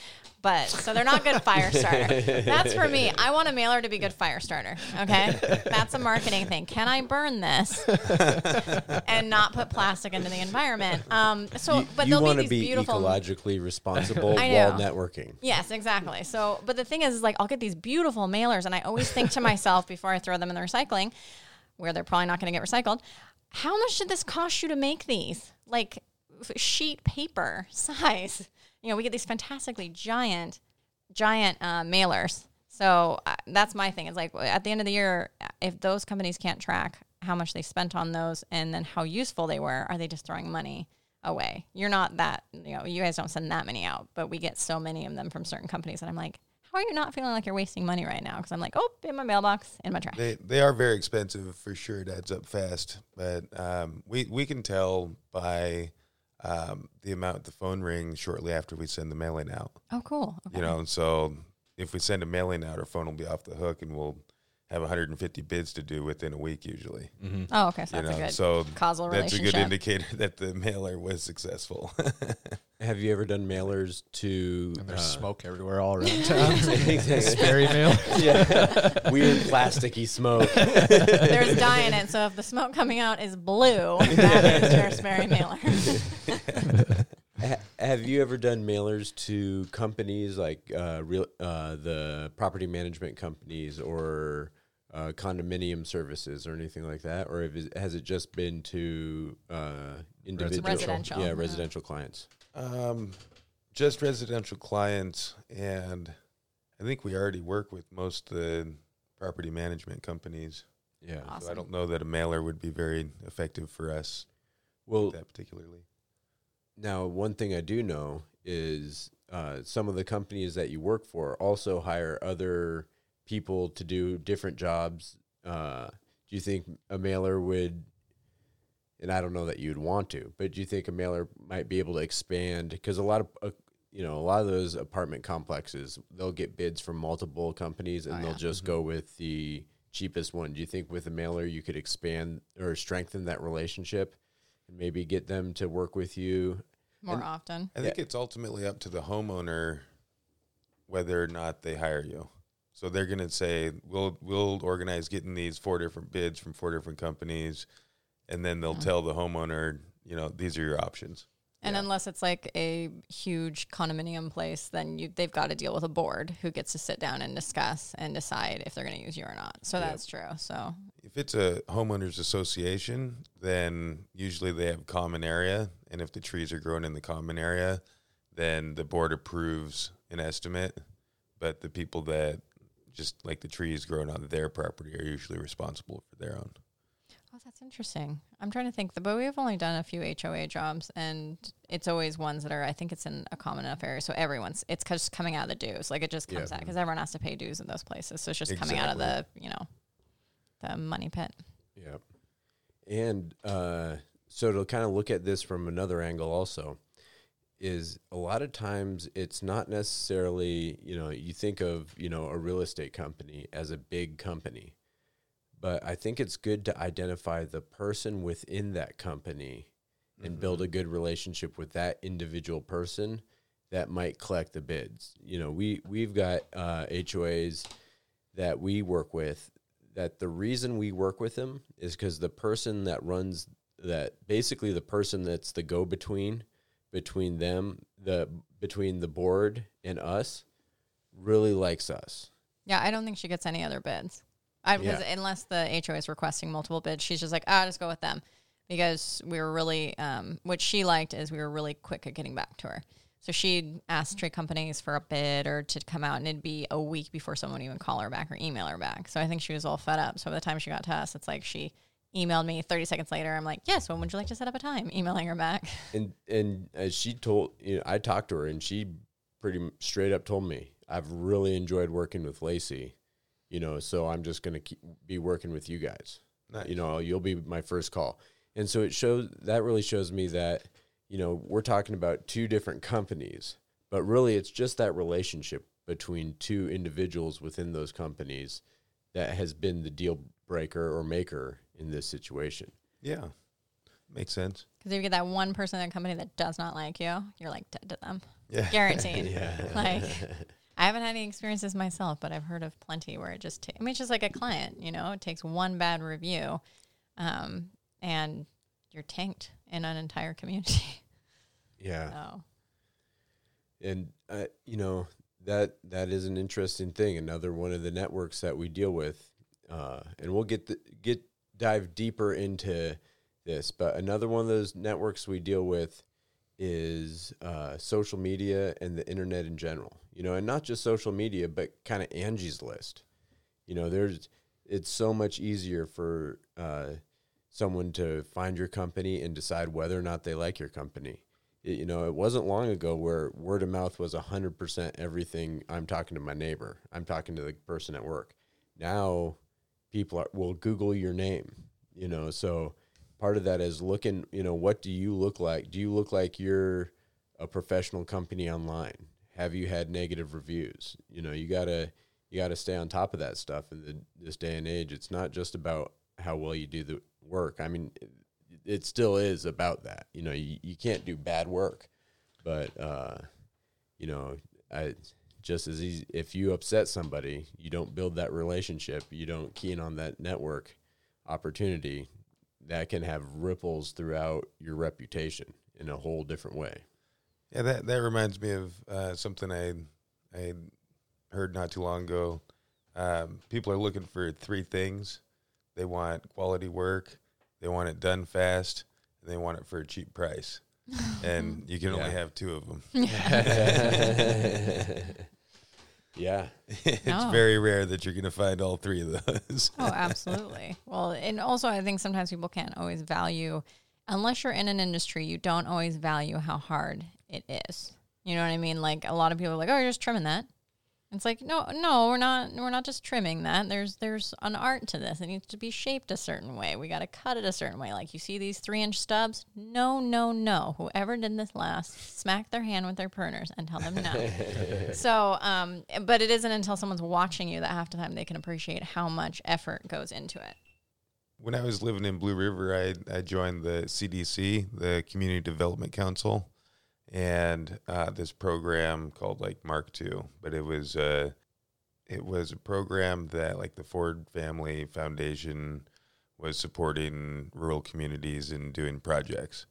But so they're not good fire starter. That's for me. I want a mailer to be good fire starter. Okay. That's a marketing thing. Can I burn this? (laughs) and not put plastic into the environment. Um, so, you but you want be to these be beautiful. ecologically responsible (laughs) while networking. Yes, exactly. So, but the thing is, is like I'll get these beautiful mailers, and I always think to myself before I throw them in the recycling, where they're probably not going to get recycled, how much did this cost you to make these? Like sheet paper (laughs) size. You know, we get these fantastically giant, giant uh, mailers. So uh, that's my thing. Is like at the end of the year, if those companies can't track how much they spent on those and then how useful they were, are they just throwing money away? You're not that, you know, you guys don't send that many out, but we get so many of them from certain companies. And I'm like, how are you not feeling like you're wasting money right now? Because I'm like, oh, in my mailbox, in my trash. They they are very expensive for sure. It adds up fast, but um, we we can tell by um, the amount the phone rings shortly after we send the mailing out. Oh, cool. Okay. You know, so if we send a mailing out, our phone will be off the hook, and we'll have 150 bids to do within a week usually. Mm-hmm. Oh, okay. So you that's know, a good so causal that's a good indicator (laughs) that the mailer was successful. (laughs) Have you ever done mailers to And there's uh, smoke everywhere all around (laughs) town. Sperry mail. yeah, weird plasticky smoke. There's dye in it, so if the smoke coming out is blue, that is your Sperry mailer. Ha- Have you ever done mailers to companies like uh, real uh, the property management companies or uh, condominium services or anything like that, or have it- has it just been to uh, individual, Residential. yeah, Yeah. residential clients? um, just residential clients, and I think we already work with most of the property management companies. Yeah. Awesome. So I don't know that a mailer would be very effective for us Well, that particularly. Now, one thing I do know is uh, some of the companies that you work for also hire other people to do different jobs. Uh, do you think a mailer would, and I don't know that you'd want to, but do you think a mailer might be able to expand? Because a lot of, uh, you know, a lot of those apartment complexes, they'll get bids from multiple companies and Oh, they'll yeah. just go with the cheapest one. Do you think with a mailer you could expand or strengthen that relationship? and maybe get them to work with you. More And- often. I think it's ultimately up to the homeowner whether or not they hire you. So they're going to say, "We'll we'll organize getting these four different bids from four different companies," and then they'll Mhm. tell the homeowner, you know, these are your options. And Yeah. unless it's like a huge condominium place, then you they've got to deal with a board who gets to sit down and discuss and decide if they're going to use you or not. So Yep. that's true. So If it's a homeowners association, then usually they have common area, and if the trees are grown in the common area, then the board approves an estimate. But the people that just like the trees growing on their property are usually responsible for their own. Oh, that's interesting. I'm trying to think, but we've only done a few HOA jobs, and it's always ones that are. I think it's in a common enough area, so everyone's. It's just coming out of the dues, like it just comes Yeah. out because everyone has to pay dues in those places. So it's just coming out of the you know, the money pit. Yep. And uh, so to kind of look at this from another angle, also, is a lot of times it's not necessarily you know you think of you know a real estate company as a big company, but I think it's good to identify the person within that company and build a good relationship with that individual person that might collect the bids. You know, we we've got uh, HOAs that we work with that the reason we work with them is because the person that runs that basically the person that's the go between between them the between the board and us really likes us. Yeah, I don't think she gets any other bids. I because Yeah. unless the HOA is requesting multiple bids, she's just like, ah, just go with them because we were really um, what she liked is we were really quick at getting back to her. So she'd ask tree companies for a bid or to come out, and it'd be a week before someone would even call her back or email her back. So I think she was all fed up. So by the time she got to us, it's like she emailed me 30 seconds later. I'm like, yes, when would you like to set up a time? Emailing her back. And and as she told you know, I talked to her and she pretty straight up told me I've really enjoyed working with Lacey. You know, so I'm just going to be working with you guys. Nice. you know you'll be my first call and so it shows that really shows me that you know we're talking about two different companies but really it's just that relationship between two individuals within those companies that has been the deal breaker or maker in this situation Yeah, makes sense. Because if you get that one person in a company that does not like you, you're like dead to them. (laughs) Yeah, Guaranteed. (laughs) yeah Like, (laughs) I haven't had any experiences myself, but I've heard of plenty where it just, ta- I mean, it's just like a client, you know, it takes one bad review um, and you're tanked in an entire community. yeah so, and uh, you know that that is an interesting thing another one of the networks that we deal with uh, and we'll get the, get dive deeper into this but another one of those networks we deal with is uh, social media and the internet in general you know and not just social media but kind of angie's list you know there's it's so much easier for uh, someone to find your company and decide whether or not they like your company it, you know, it wasn't long ago where word of mouth was 100% everything. I'm talking to my neighbor, I'm talking to the person at work. Now, people are, will Google your name, you know, so part of that is looking, you know, what do you look like? Do you look like you're a professional company online? Have you had negative reviews? You know, you gotta you gotta stay on top of that stuff in the, this day and age. It's not just about how well you do the work. I mean, it, it still is about that. You know, you, you can't do bad work, but uh, you know, I just as easy if you upset somebody, you don't build that relationship, you don't key in on that network opportunity, that can have ripples throughout your reputation in a whole different way. Yeah, that that reminds me of uh, something I I heard not too long ago. Um, people are looking for three things: they want quality work, they want it done fast, and they want it for a cheap price. (laughs) and you can only have two of them. (laughs) (laughs) yeah. (laughs) it's No. very rare that you're going to find all three of those. Oh, (laughs) absolutely. well, and also I think sometimes people can't always value, unless you're in an industry, you don't always value how hard it is. You know what I mean? Like a lot of people are like, "Oh, you're just trimming that." It's like, no, no, we're not. We're not just trimming that. There's there's an art to this. It needs to be shaped a certain way. We got to cut it a certain way. Like you see these three inch stubs. No, no, no. Whoever did this last, smack their hand with their pruners and tell them no. (laughs) so, um, but it isn't until someone's watching you that half the time they can appreciate how much effort goes into it. when I was living in Blue River, I, I joined the CDC, the Community Development Council, and uh, this program called like Mark II. But it was uh, it was a program that like the Ford Family Foundation was supporting rural communities and doing projects.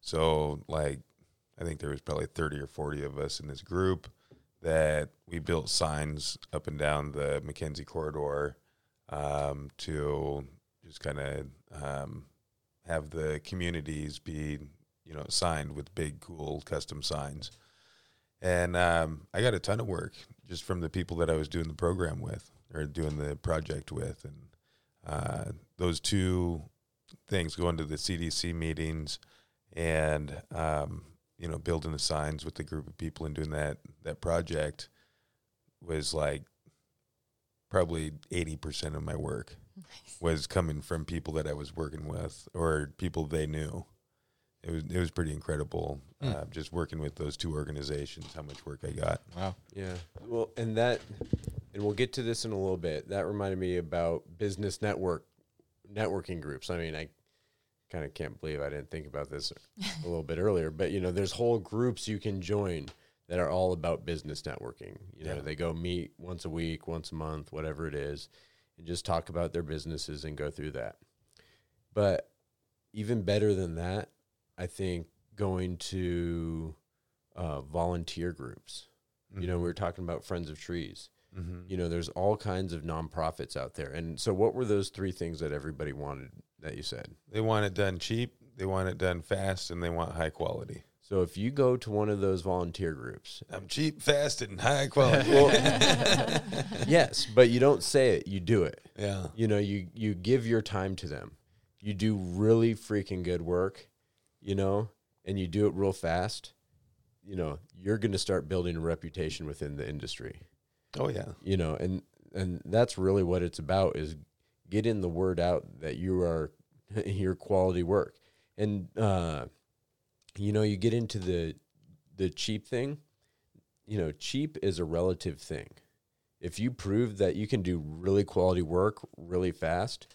So like I think there was probably thirty or forty of us in this group that we built signs up and down the McKenzie corridor um, to just kind of um, have the communities be you know signed with big cool custom signs. And um, i got a ton of work just from the people that i was doing the program with or doing the project with. And uh, those two things going to the cdc meetings and um, you know building the signs with the group of people and doing that that project was like probably 80% of my work (laughs) was coming from people that I was working with or people they knew. It was it was pretty incredible Hmm. uh, just working with those two organizations. How much work I got. Wow. Yeah. Well, and that, and we'll get to this in a little bit. That reminded me about business network, networking groups. I mean, I kind of can't believe I didn't think about this a little bit earlier, but you know, there's whole groups you can join that are all about business networking. You know, Yeah. they go meet once a week, once a month, whatever it is, and just talk about their businesses and go through that. But even better than that, I think going to uh, volunteer groups. You know, we were talking about Friends of Trees. hmm You know, there's all kinds of nonprofits out there. And so, what were those three things that everybody wanted that you said? they want it done cheap, they want it done fast, and they want high quality. So, if you go to one of those volunteer groups, I'm cheap, fast, and high quality. (laughs) (laughs) yes, but you don't say it, you do it. yeah, You know, you you give your time to them. You do really freaking good work, you know, and you do it real fast. You know, you're going to start building a reputation within the industry. oh yeah, you know and and that's really what it's about is getting the word out that you are (laughs) your quality work and uh you know you get into the the cheap thing you know cheap is a relative thing if you prove that you can do really quality work really fast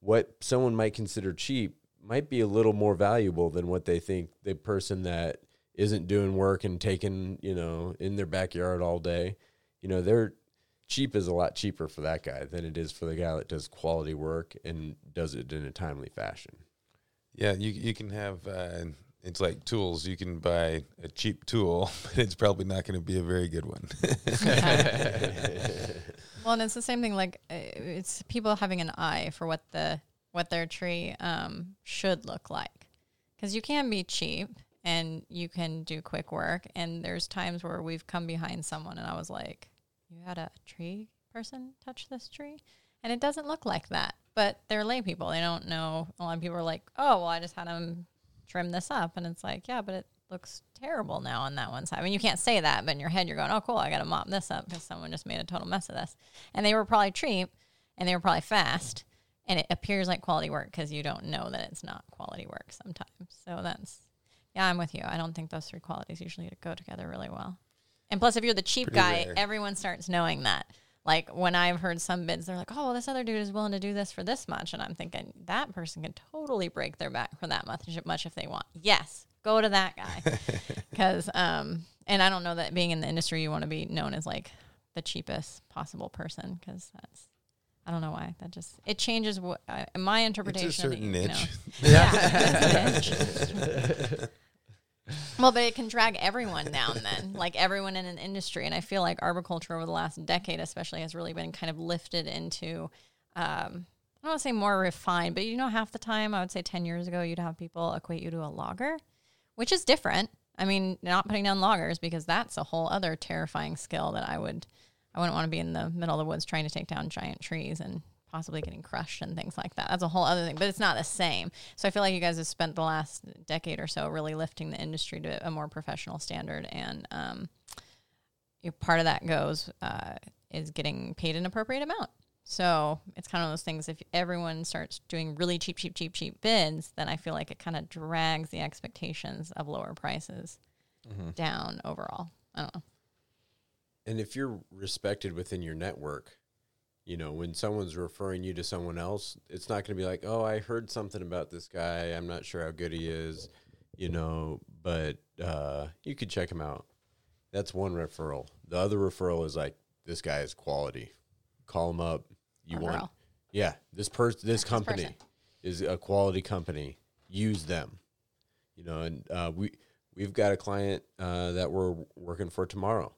what someone might consider cheap might be a little more valuable than what they think the person that isn't doing work and taking you know in their backyard all day you know they're cheap is a lot cheaper for that guy than it is for the guy that does quality work and does it in a timely fashion yeah. You you can have uh, it's like tools. You can buy a cheap tool, (laughs) but it's probably not going to be a very good one. (laughs) (laughs) Well, and it's the same thing. Like uh, it's people having an eye for what the what their tree um, should look like, because you can be cheap and you can do quick work. And there's times where we've come behind someone, and I was like, "You had a tree person touch this tree," and it doesn't look like that. But they're lay people; they don't know. A lot of people are like, "Oh, well, I just had them trim this up," and it's like, "Yeah, but it." Looks terrible now on that one side. I mean, you can't say that, but in your head, you're going, "Oh, cool! I got to mop this up because someone just made a total mess of this." and they were probably cheap and they were probably fast and it appears like quality work because you don't know that it's not quality work sometimes. So that's yeah, I'm with you. I don't think those three qualities usually go together really well. And plus, if you're the cheap Pretty guy, rare. everyone starts knowing that. Like when I've heard some bids, they're like, "Oh, well, this other dude is willing to do this for this much," and I'm thinking that person can totally break their back for that much, much if they want. Yes, go to that guy, (laughs) because um, and I don't know that being in the industry, you want to be known as like the cheapest possible person, because that's I don't know why that just it changes what uh, my interpretation. It's a of certain the, you niche. know. (laughs) Yeah, (laughs) it's a niche. (laughs) Well, but it can drag everyone down then, like everyone in an industry. And I feel like arboriculture over the last decade, especially, has really been kind of lifted into, um, I don't want to say more refined, but you know, half the time, I would say 10 years ago, you'd have people equate you to a logger, which is different. I mean, not putting down loggers because that's a whole other terrifying skill that I would, I wouldn't want to be in the middle of the woods trying to take down giant trees and possibly getting crushed and things like that. That's a whole other thing, but it's not the same. So I feel like you guys have spent the last decade or so really lifting the industry to a more professional standard, and um, you part of that goes uh, is getting paid an appropriate amount. So it's kind of those things. If everyone starts doing really cheap, cheap, cheap, cheap bids, then I feel like it kind of drags the expectations of lower prices down overall. I don't know. And if you're respected within your network, you know, when someone's referring you to someone else, it's not going to be like, oh, I heard something about this guy. I'm not sure how good he is, you know, but uh, you could check him out. That's one referral. The other referral is like, this guy is quality. Call him up. You Or want, girl. yeah, this person, this company person. is a quality company. Use them, you know. And uh, we we've got a client uh, that we're working for tomorrow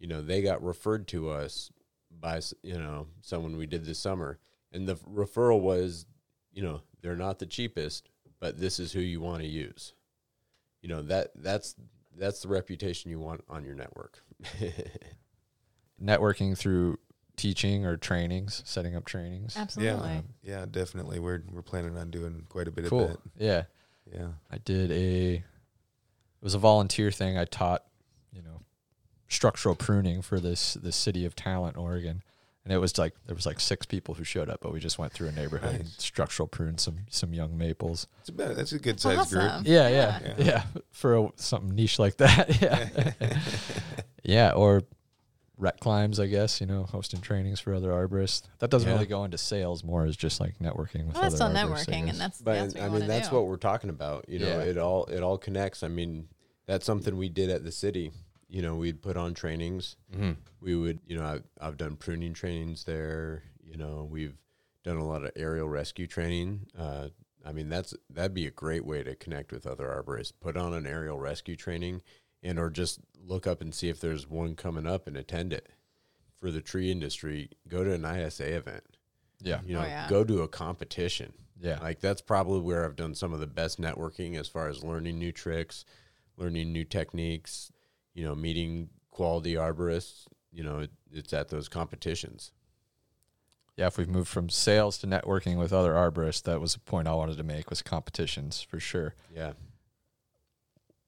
you know they got referred to us by you know someone we did this summer and the referral was you know they're not the cheapest but this is who you want to use you know that that's that's the reputation you want on your network (laughs) Networking through teaching or trainings, setting up trainings. Absolutely. Um, yeah, yeah, definitely. We're we're planning on doing quite a bit Cool. of that. Yeah. Yeah. I did a it was a volunteer thing. I taught, you know, structural pruning for this the city of Talent, Oregon. And it was like there was like six people who showed up, but we just went through a neighborhood and structural pruned some some young maples. It's about that's a good sized group. Yeah, yeah, Yeah. yeah. For a, something niche like that, (laughs) yeah, (laughs) yeah. Or rec climbs, I guess. You know, hosting trainings for other arborists. That doesn't Yeah. really go into sales. More is just like networking with Well, that's other still networking, guess. and that's but that's what i mean that's do. what we're talking about you know Yeah. it all it all connects i mean that's something we did at the city you know we'd put on trainings. Mhm. we would you know I've, I've done pruning trainings there. You know we've done a lot of aerial rescue training. Uh, i mean that's that'd be a great way to connect with other arborists. Put on an aerial rescue training and or just look up and see if there's one coming up and attend it. For the tree industry go to an isa event. Yeah, you know Oh, yeah. go to a competition. Yeah. like that's probably where I've done some of the best networking as far as learning new tricks, learning new techniques, you know, meeting quality arborists. You know, it, it's at those competitions. yeah, if we've moved from sales to networking with other arborists, that was a point I wanted to make was competitions for sure. Yeah.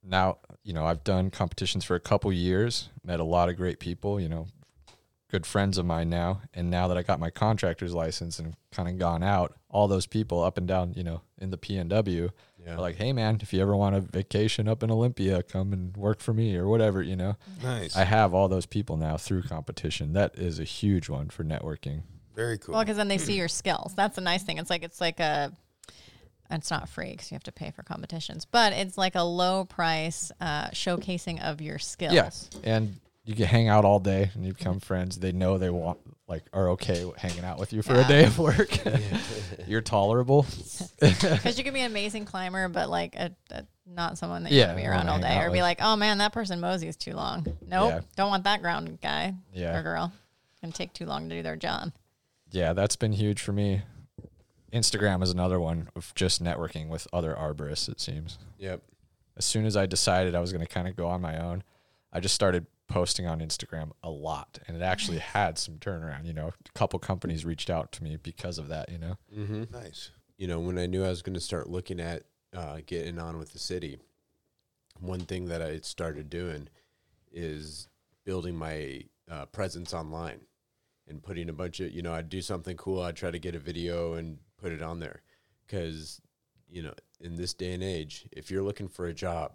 Now, you know, I've done competitions for a couple years, met a lot of great people, you know, good friends of mine now. And now that I got my contractor's license and kind of gone out, all those people up and down, you know, in the PNW Yeah. like, hey, man, if you ever want a vacation up in Olympia, come and work for me or whatever, you know. Nice. I have all those people now through competition. That is a huge one for networking. Very cool. Well, because then they see your skills. That's a nice thing. It's like it's like a. It's not free because you have to pay for competitions, but it's like a low price uh, showcasing of your skills. Yes, and you can hang out all day and you become friends. They know they want like are okay hanging out with you for Yeah. a day of work. (laughs) (laughs) You're tolerable. (laughs) Because you can be an amazing climber, but like a, a not someone that you Yeah, want to be around all day, or be with. like, oh man, that person moseys too long. Nope, Yeah. don't want that ground guy Yeah. or girl. Gonna take too long to do their job. Yeah, that's been huge for me. Instagram is another one of just networking with other arborists. It seems. Yep. As soon as I decided I was going to kind of go on my own, I just started posting on Instagram a lot, and it actually had some turnaround. You know, a couple companies reached out to me because of that. You know. Mm-hmm. nice. You know, when I knew I was going to start looking at uh, getting on with the city, one thing that I started doing is building my uh, presence online and putting a bunch of you know I'd do something cool. I'd try to get a video and put it on there because you know in this day and age, if you're looking for a job,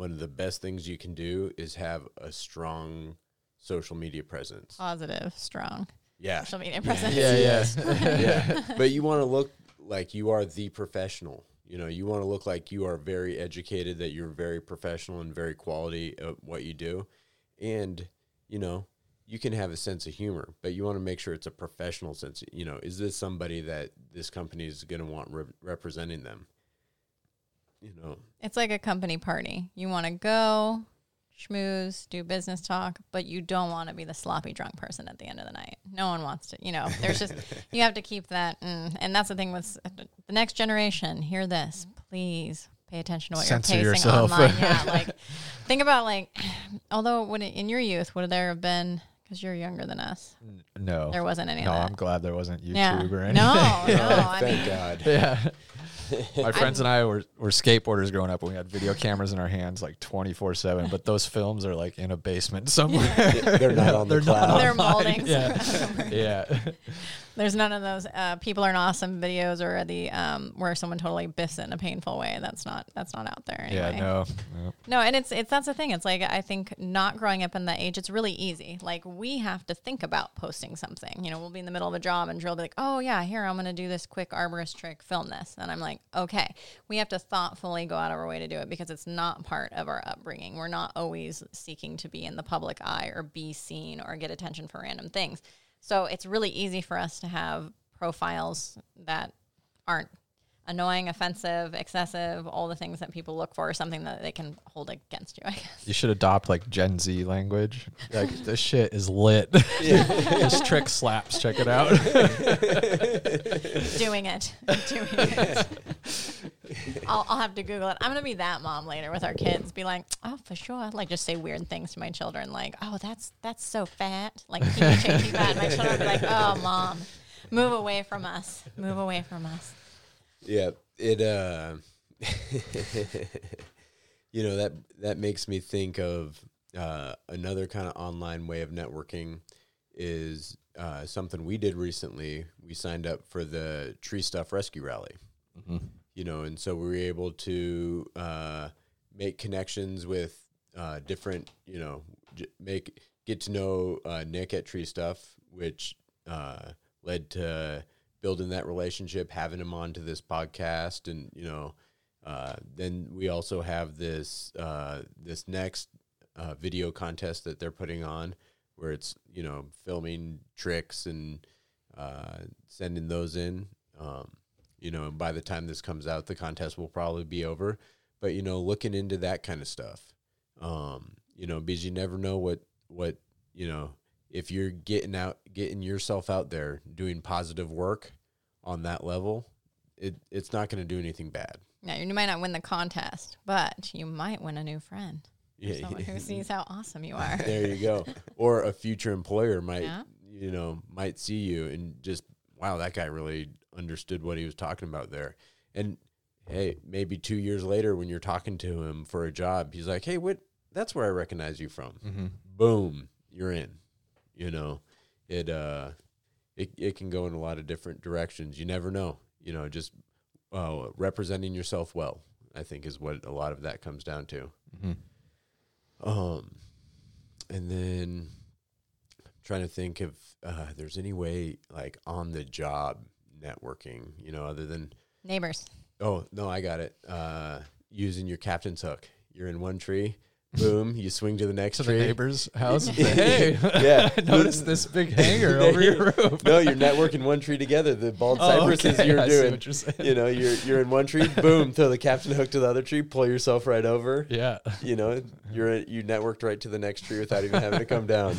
one of the best things you can do is have a strong social media presence. Positive, strong Yeah, social media presence. Yeah, yeah. (laughs) yeah. But you want to look like you are the professional. You know, you want to look like you are very educated, that you're very professional and very quality at what you do. And, you know, you can have a sense of humor, but you want to make sure it's a professional sense. You know, is this somebody that this company is going to want re- representing them? You know, It's like a company party. You want to go, schmooze, do business talk, but you don't want to be the sloppy drunk person at the end of the night. No one wants to, you know, there's just, (laughs) you have to keep that. Mm, and that's the thing with the next generation. Hear this, please pay attention to what Censor you're pacing yourself. online. (laughs) yeah. Like, think about like, (sighs) although when in your youth, would there have been, because you're younger than us, No. there wasn't any no, of that. I'm glad there wasn't YouTube yeah. or anything. No, no. (laughs) I thank mean, God. Yeah. My (laughs) friends and I were, were skateboarders growing up and we had video cameras in our hands like 24 7, but those films are like in a basement somewhere. They're not on the (laughs) They're not cloud. They're online. moldings. Yeah. yeah. There's none of those uh, people are not awesome videos or the um, where someone totally biffs it in a painful way. That's not that's not out there. Anyway. Yeah, no. no. No, and it's it's that's the thing. It's like I think not growing up in that age, it's really easy. Like we have to think about posting something. You know, we'll be in the middle of a job and Drill be like, "Oh yeah, here I'm going to do this quick arborist trick. Film this." And I'm like, "Okay." We have to thoughtfully go out of our way to do it because it's not part of our upbringing. We're not always seeking to be in the public eye or be seen or get attention for random things. So it's really easy for us to have profiles that aren't annoying, offensive, excessive, all the things that people look for, something that they can hold against you, I guess. You should adopt like Gen Z language. Like (laughs) this shit is lit. (laughs) this trick slaps. Check it out. Doing it. (laughs) Doing it. I'll, I'll have to Google it. I'm going to be that mom later with our kids. Be like, oh, for sure. Like, just say weird things to my children. Like, oh, that's that's so fat. Like, PHAT fat. My children will be like, oh, mom, move away from us. Move away from us. Yeah, it uh (laughs) you know that that makes me think of uh another kind of online way of networking is uh something we did recently. We signed up for the Tree Stuff Rescue Rally. You know, and so we were able to uh make connections with uh different, you know, j- make get to know uh Nick at Tree Stuff, which uh led to building that relationship, having him on to this podcast, and you know, uh, then we also have this uh, this next video contest that they're putting on, where it's you know filming tricks and uh, sending those in. Um, you know, and by the time this comes out, the contest will probably be over. But you know, looking into that kind of stuff, um, you know, because you never know what what you know if you're getting out getting yourself out there doing positive work on that level it it's not going to do anything bad Now, you might not win the contest, but you might win a new friend. (laughs) yeah Someone who sees how awesome you (laughs) are. there you go or a future employer might Yeah. you know might see you and just wow that guy really understood what he was talking about there. And hey maybe 2 years later when you're talking to him for a job he's like hey what that's where I recognize you from. Mm-hmm. boom you're in you know? It uh it, it can go in a lot of different directions. You never know you know just uh, representing yourself well i think is what a lot of that comes down to. Mm-hmm. um and then trying to think if uh, there's any way like on the job networking you know other than Neighbors. oh no i got it uh using your captain's hook you're in one tree boom you swing to the next To the tree neighbor's house. (laughs) hey, (laughs) (laughs) Yeah. notice this big hanger over your roof. no, you're networking one tree together. The bald Oh, cypresses okay. you're I see doing. what you're saying. You know, you're you're in one tree, boom, throw the captain hook to the other tree, pull yourself right over. Yeah. You know, you're you networked right to the next tree without even having to come down.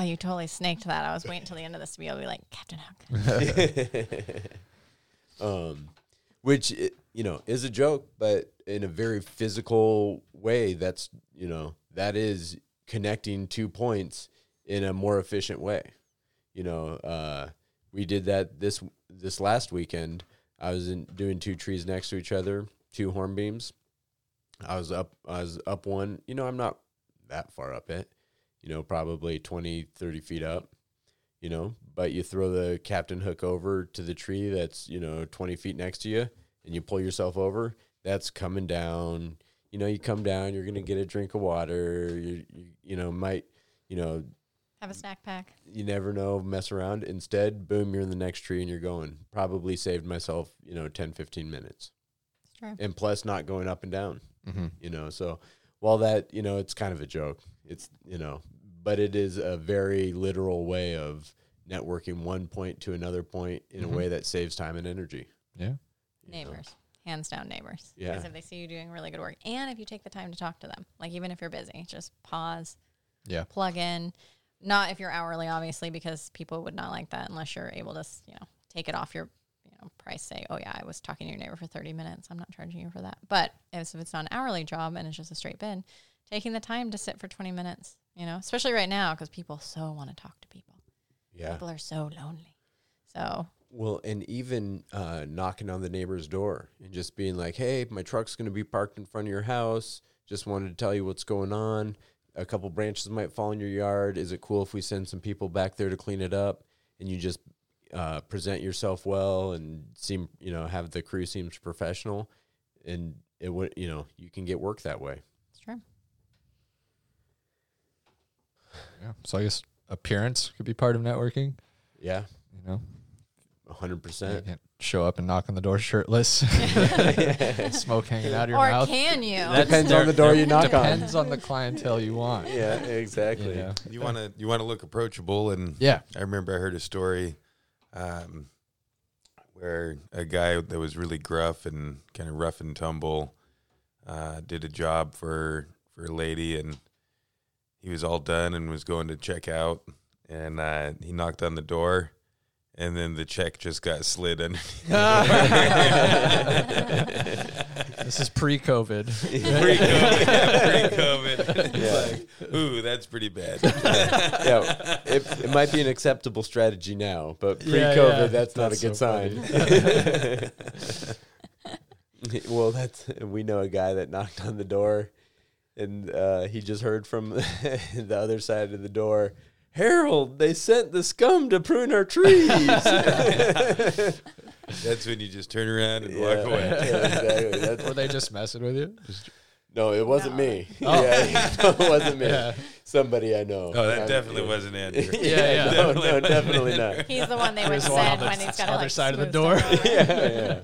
Oh, you totally snaked that. I was waiting till the end of this to be able to be like, Captain Hook. (laughs) (laughs) um, which i- you know is a joke, but in a very physical way. That's you know that is connecting two points in a more efficient way. You know, uh, we did that this this last weekend. I was in, doing two trees next to each other, two horn beams. I was up I was up one. You know, I'm not that far up it. You know, probably 20, 30 feet up. you know, but you throw the captain hook over to the tree that's, you know, 20 feet next to you and you pull yourself over, that's coming down. You know, you come down, you're going to get a drink of water. You, you, you know, might, you know, Have a snack pack. you never know, mess around. Instead, boom, you're in the next tree and you're going. Probably saved myself, you know, 10, 15 minutes. It's true. And plus, not going up and down Mm-hmm. you know so while that you know it's kind of a joke it's you know but it is a very literal way of networking one point to another point in Mhm. a way that saves time and energy Yeah. you know? Neighbors. Hands down neighbors. Yeah. Because if they see you doing really good work and if you take the time to talk to them, like even if you're busy, just pause, Yeah. plug in. Not if you're hourly, obviously, because people would not like that unless you're able to, you know, take it off your, you know, price. Say, oh yeah, I was talking to your neighbor for 30 minutes. I'm not charging you for that. But if if it's not an hourly job and it's just a straight bid, taking the time to sit for 20 minutes, you know, especially right now because people so want to talk to people. yeah. People are so lonely. So well and even uh, knocking on the neighbor's door and just being like hey my truck's going to be parked in front of your house. Just wanted to tell you what's going on. A couple branches might fall in your yard. Is it cool if we send some people back there to clean it up? And you just uh, present yourself well and seem you know have the crew seems professional. And it would you know you can get work that way it's true. Yeah. So I guess appearance could be part of networking. yeah You know, 100% you can't show up and knock on the door shirtless, (laughs) (laughs) smoke hanging out of your Or mouth. can you? Depends on the door you knock on. Depends on the clientele you want. (laughs) yeah exactly You know? You want to you want to look approachable, and Yeah. I remember I heard a story um, where a guy that was really gruff and kind of rough and tumble uh, did a job for for a lady, and he was all done and was going to check out, and uh, he knocked on the door. And then the check just got slid underneath. (laughs) (laughs) This is pre-COVID. pre-COVID, yeah, (laughs) pre-COVID. Yeah. Like, ooh, that's pretty bad. yeah, it, it might be an acceptable strategy now, but pre-COVID, yeah. that's not That's a good so sign. well, that's we know a guy that knocked on the door, and uh, he just heard from (laughs) the other side of the door. Harold, they sent the scum to prune our trees. (laughs) That's when you just turn around and Yeah, walk away. yeah, exactly. That's- (laughs) Were they just messing with you? Just, no, it wasn't No. me. Oh. Yeah, no, it wasn't me. yeah. Somebody I know. Oh, that I'm- definitely wasn't Andrew. yeah, Yeah, yeah. no, no, definitely not. He's the one they would Here's the one on send the when he's got to other like side of the door. yeah, yeah,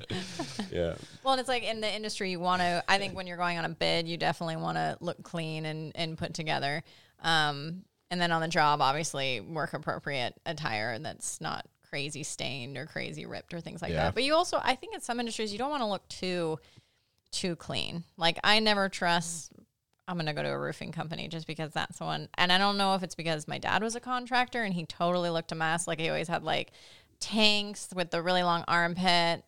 yeah. Well, and it's like in the industry, you want to. I think when you're going on a bid, you definitely want to look clean and and put together. Um, and then on the job, obviously, work appropriate attire that's not crazy stained or crazy ripped or things like Yeah. that. But you also, I think, in some industries, you don't want to look too too clean. Like I never trust. I'm gonna go to a roofing company just because that's the one. And I don't know if it's because my dad was a contractor and he totally looked a mess. Like he always had like tanks with the really long armpit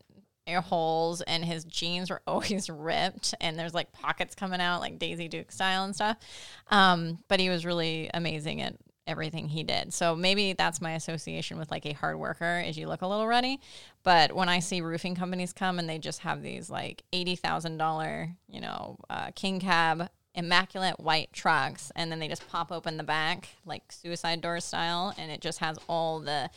holes and his jeans were (laughs) always ripped and there's like pockets coming out like Daisy Duke style and stuff. Um, but he was really amazing at everything he did. So maybe that's my association with like a hard worker is you look a little ruddy. But when I see roofing companies come and they just have these like eighty thousand dollar, you know, uh, king cab immaculate white trucks and then they just pop open the back like suicide door style and it just has all the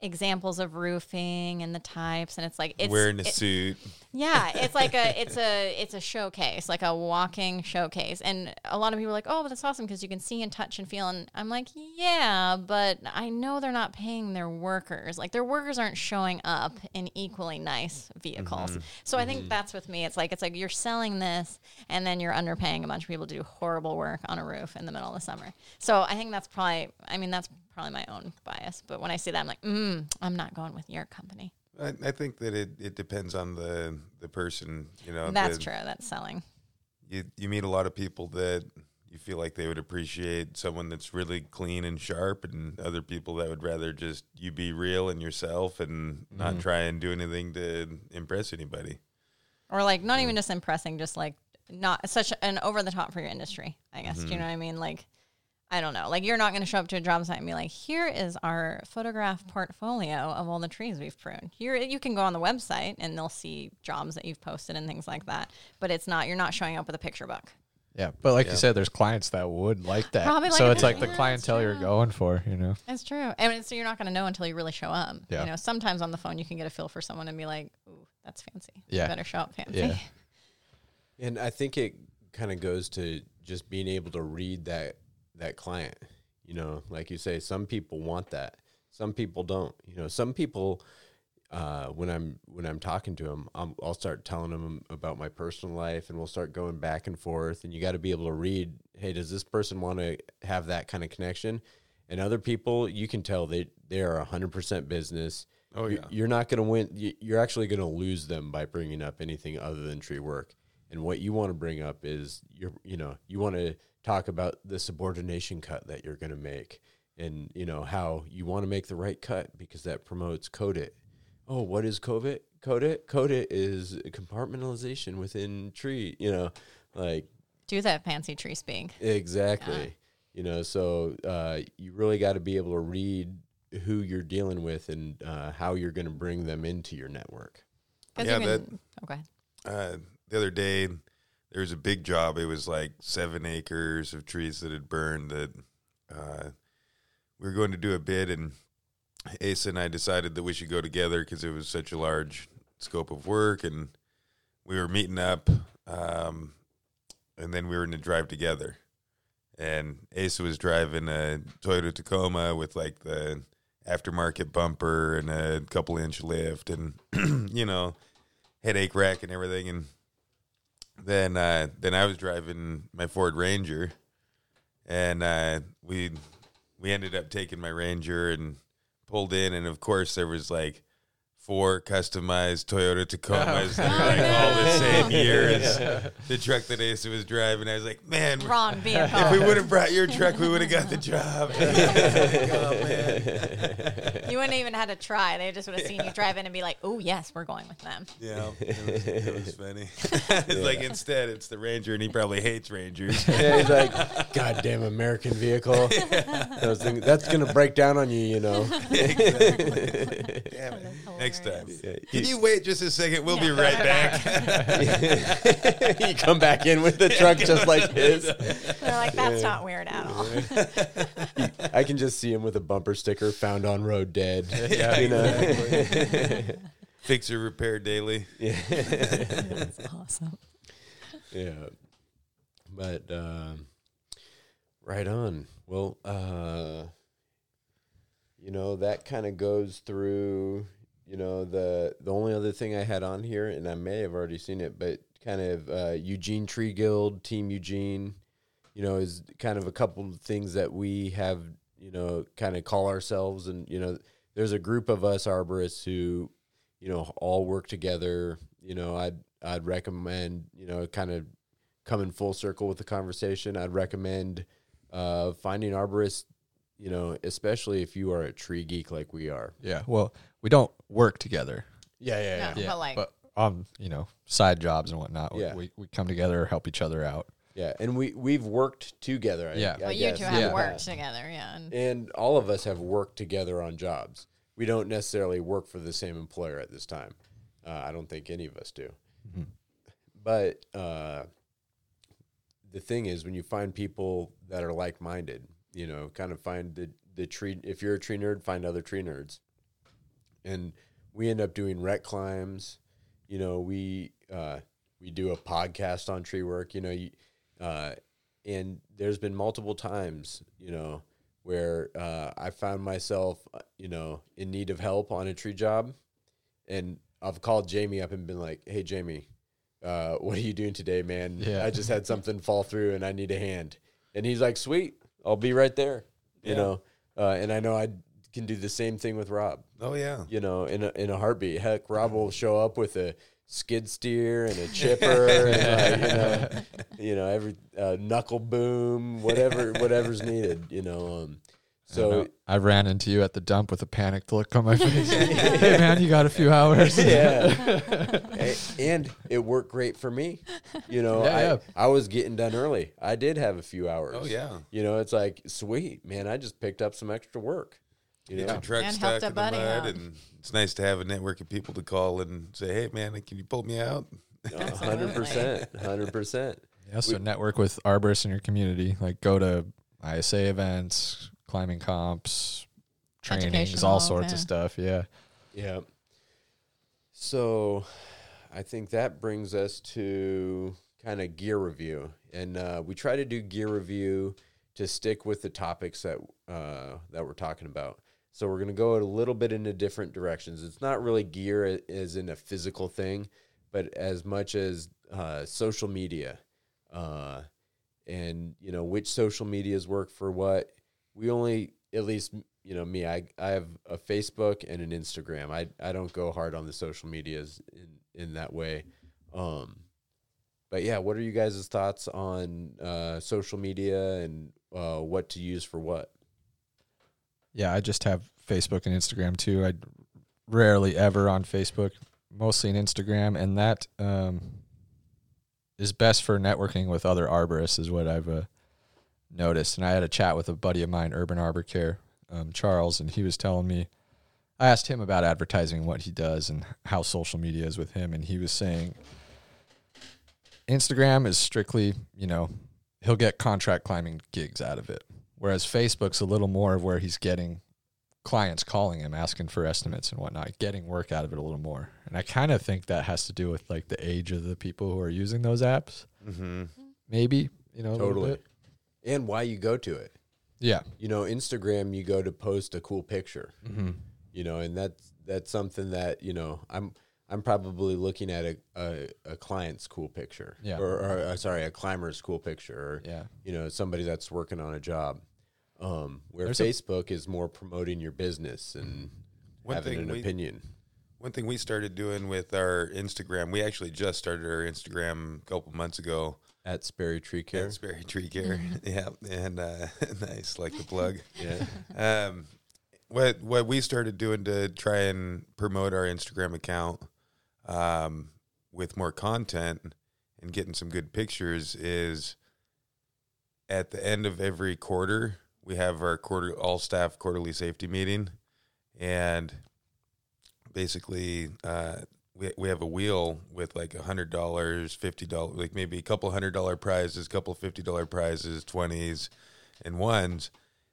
examples of roofing and the types and it's like it's Wearing a it- suit. yeah, it's like a (laughs) it's a it's a showcase, like a walking showcase. And a lot of people are like, "Oh, but that's awesome because you can see and touch and feel." And I'm like, "Yeah, but I know they're not paying their workers. Like their workers aren't showing up in equally nice vehicles." Mm-hmm. So I think mm-hmm. that's with me. It's like it's like you're selling this and then you're underpaying a bunch of people to do horrible work on a roof in the middle of the summer. So I think that's probably I mean, that's probably my own bias, but when I see that I'm like, "Mm, I'm not going with your company." I, I think that it, it depends on the the person. You know, That's the- true. That's selling. You you meet a lot of people that you feel like they would appreciate someone that's really clean and sharp, and other people that would rather just you be real and yourself and not try and do anything to impress anybody. or like not even just impressing, just like not such an over the top for your industry. I guess. Do you know what I mean? Like, I don't know. Like, you're not going to show up to a job site and be like, "Here is our photograph portfolio of all the trees we've pruned." You're, you can go on the website and they'll see jobs that you've posted and things like that. But it's not. You're not showing up with a picture book. Yeah, but like Yeah. you said, there's clients that would like that. Probably so like it's like the Yeah, clientele you're going for, you know. That's true. And so you're not going to know until you really show up. Yeah. You know, sometimes on the phone you can get a feel for someone and be like, "Ooh, that's fancy. Yeah. You better show up fancy." Yeah. (laughs) And I think it kind of goes to just being able to read that that client. You know, like you say, some people want that, some people don't. You know, some people uh, when I'm when I'm talking to them, I'm, I'll start telling them about my personal life, and we'll start going back and forth. And you got to be able to read. Hey, does this person want to have that kind of connection? And other people, you can tell they they are hundred percent business. Oh, yeah. you're not going to win. you- You're actually going to lose them by bringing up anything other than tree work. And what you want to bring up is you're, you know, you want to talk about the subordination cut that you're going to make, and you know how you want to make the right cut because that promotes CODIT. Oh, what is COVID? CODIT. Code it is compartmentalization within tree. You know, like Do that fancy tree speak. Exactly. You know, so uh, you really got to be able to read who you're dealing with and uh, how you're going to bring them into your network Yeah, you that- oh, go ahead. uh, the other day there was a big job. It was like seven acres of trees that had burned. That uh, we were going to do a bid, and Asa and I decided that we should go together because it was such a large scope of work, and we were meeting up, um, and then we were going to drive together. And Asa was driving a Toyota Tacoma with like the aftermarket bumper and a couple inch lift, and (clears throat) you know headache rack and everything and then uh then I was driving my Ford Ranger and uh we we ended up taking my Ranger and pulled in. And of course there was like four customized Toyota Tacomas oh, that are like all the same year as (laughs) the truck that Asa was driving. I was like, man, Wrong if we would have brought your truck, we would have got the job. (laughs) (laughs) oh, you wouldn't even had to try. They just would have seen you drive in and be like, "Oh yes, we're going with them." Yeah, it was, it was funny. it's like instead it's the Ranger, and he probably hates Rangers. Yeah, he's like, goddamn American vehicle. Those things, that's going to break down on you, you know. Exactly. Damn it. Next time. Yeah, Can you wait just a second? We'll be right back. (laughs) you come back in with the truck just like his. (laughs) They're like, "That's not weird at all." (laughs) I can just see him with a bumper sticker found on road dead. Yeah, you know? Fix or repair daily. Yeah. that's awesome. Yeah. But um, right on. Well, uh, you know that kind of goes through. You know the the only other thing I had on here, and I may have already seen it, but kind of uh, Eugene Tree Guild, Team Eugene. You know, is kind of a couple of things that we have. You know, kind of call ourselves, and you know, there's a group of us arborists who, you know, all work together. You know, I'd I'd recommend you know kind of coming full circle with the conversation. I'd recommend uh, finding arborists. You know, especially if you are a tree geek like we are. Yeah. Well, we don't work together. Yeah, yeah, yeah. Yeah. But, like- but um, you know, side jobs and whatnot. we- Yeah. We, we come together, help each other out. yeah. And we we've worked together. I- Yeah. I But you guess. two have Yeah. worked together, yeah. And and all of us have worked together on jobs. We don't necessarily work for the same employer at this time. Uh, I don't think any of us do. But uh, the thing is, when you find people that are like minded, you know, kind of find the the tree. If you're a tree nerd, find other tree nerds. And we end up doing rec climbs. You know, we uh, we do a podcast on tree work. You know, you, uh, and there's been multiple times, you know, where uh, I found myself, uh, you know, in need of help on a tree job, and I've called Jamie up and been like, "Hey, Jamie, uh, what are you doing today, man? Yeah. I just had (laughs) something fall through and I need a hand." And he's like, "Sweet, I'll be right there." You Yeah. know, uh, and I know I can do the same thing with Rob. Oh yeah. You know, in a, in a heartbeat. Heck, Rob will show up with a skid steer and a (laughs) chipper and like, you know, you know every uh, knuckle boom, whatever whatever's needed. You know, um, So so I ran into you at the dump with a panicked look on my (laughs) face. hey man, you got a few hours. (laughs) yeah, and it worked great for me. You know, Yeah, I yeah. I was getting done early. I did have a few hours. Oh yeah. You know, it's like sweet man. I just picked up some extra work. You Get know, your truck And stuck helped a in the buddy mud, out. and it's nice to have a network of people to call and say, "Hey, man, can you pull me out?" (laughs) hundred percent, hundred percent. Yeah, so We- network with arborists in your community. Like go to ISA events, climbing comps, trainings, all sorts yeah. of stuff. Yeah. Yeah. So I think that brings us to kind of gear review. And uh, we try to do gear review to stick with the topics that uh, that we're talking about. So we're going to go a little bit into different directions. It's not really gear as in a physical thing, but as much as uh, social media, uh, and you know which social medias work for what. We only, at least you know me, I I have a Facebook and an Instagram. I I don't go hard on the social medias in in that way. Um, but yeah, what are you guys' thoughts on uh, social media and uh, what to use for what? Yeah, I just have Facebook and Instagram too. I rarely ever on Facebook, mostly on Instagram, and that um, is best for networking with other arborists, is what I've uh, noticed. And I had a chat with a buddy of mine, Urban Arbor Care, um, Charles, and he was telling me. I asked him about advertising, what he does, and how social media is with him, and he was saying Instagram is strictly, you know, he'll get contract climbing gigs out of it. Whereas Facebook's a little more of where he's getting clients calling him asking for estimates and whatnot, getting work out of it a little more. And I kind of think that has to do with like the age of the people who are using those apps. Mm-hmm. Maybe, you know, a Totally. bit. And why you go to it? Yeah. You know, Instagram, you go to post a cool picture. Mm-hmm. you know and that's that's something that you know i'm i'm probably looking at a a, a client's cool picture Yeah. or, or uh, sorry a climber's cool picture or Yeah. you know somebody that's working on a job um where There's a- facebook is more promoting your business and One having thing an we- opinion One thing we started doing with our Instagram, we actually just started our Instagram a couple months ago. at sperry tree care That's Berry Tree Care. (laughs) yeah, and uh, (laughs) nice, like the plug. (laughs) yeah um, what what we started doing to try and promote our Instagram account um, with more content and getting some good pictures is at the end of every quarter we have our quarter all staff quarterly safety meeting and basically uh, we, we have a wheel with like a hundred dollars fifty dollars like maybe a couple hundred dollar prizes a couple fifty dollar prizes twenties and ones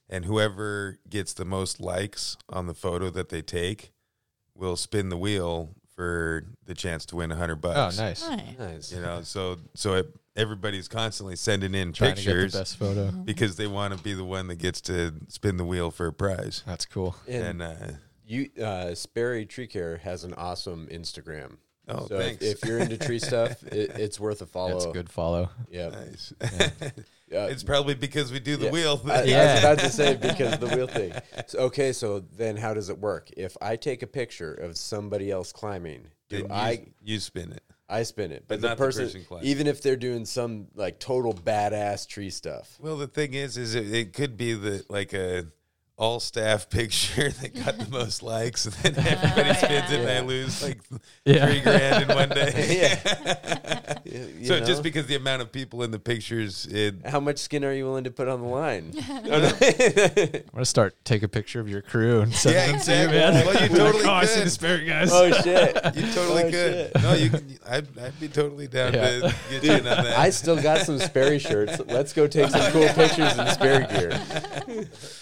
and whoever gets the most likes on the photo that they take will spin the wheel for the chance to win a hundred bucks. nice. Nice. nice You know, so so it, everybody's constantly sending in Trying to get pictures the best photo. because they want to be the one that gets to spin the wheel for a prize. That's cool. and, And, uh, you uh sperry tree care has an awesome instagram oh, so if, thanks. if you're into tree (laughs) stuff it, it's worth a follow That's a good follow. yeah (laughs) nice. Uh, it's probably because we do the Yeah. wheel. I, I Yeah. was about to say because the wheel thing. (laughs) So, okay, so then how does it work? If I take a picture of somebody else climbing, do Then you, I you spin it. I spin it? But the not the person, person climbing. even if they're doing some like total badass tree stuff. Well, the thing is, is it, it could be the like a all staff (laughs) picture that got the most (laughs) likes, and then everybody Oh, spins it, and yeah. I lose like Yeah. three grand in one (laughs) day. Yeah. You- you so know? just because the amount of people in the pictures, it how much skin are you willing to put on the line? Oh, I'm gonna start take a picture of your crew and send yeah, them exactly. to you, man. Well, you totally oh, I see the could. spirit guys. oh shit! You totally Oh, could. shit. No, you can. I'd, I'd be totally down Yeah. to get you in on that. I still got some Sperry shirts. Let's go take some cool pictures in Sperry gear.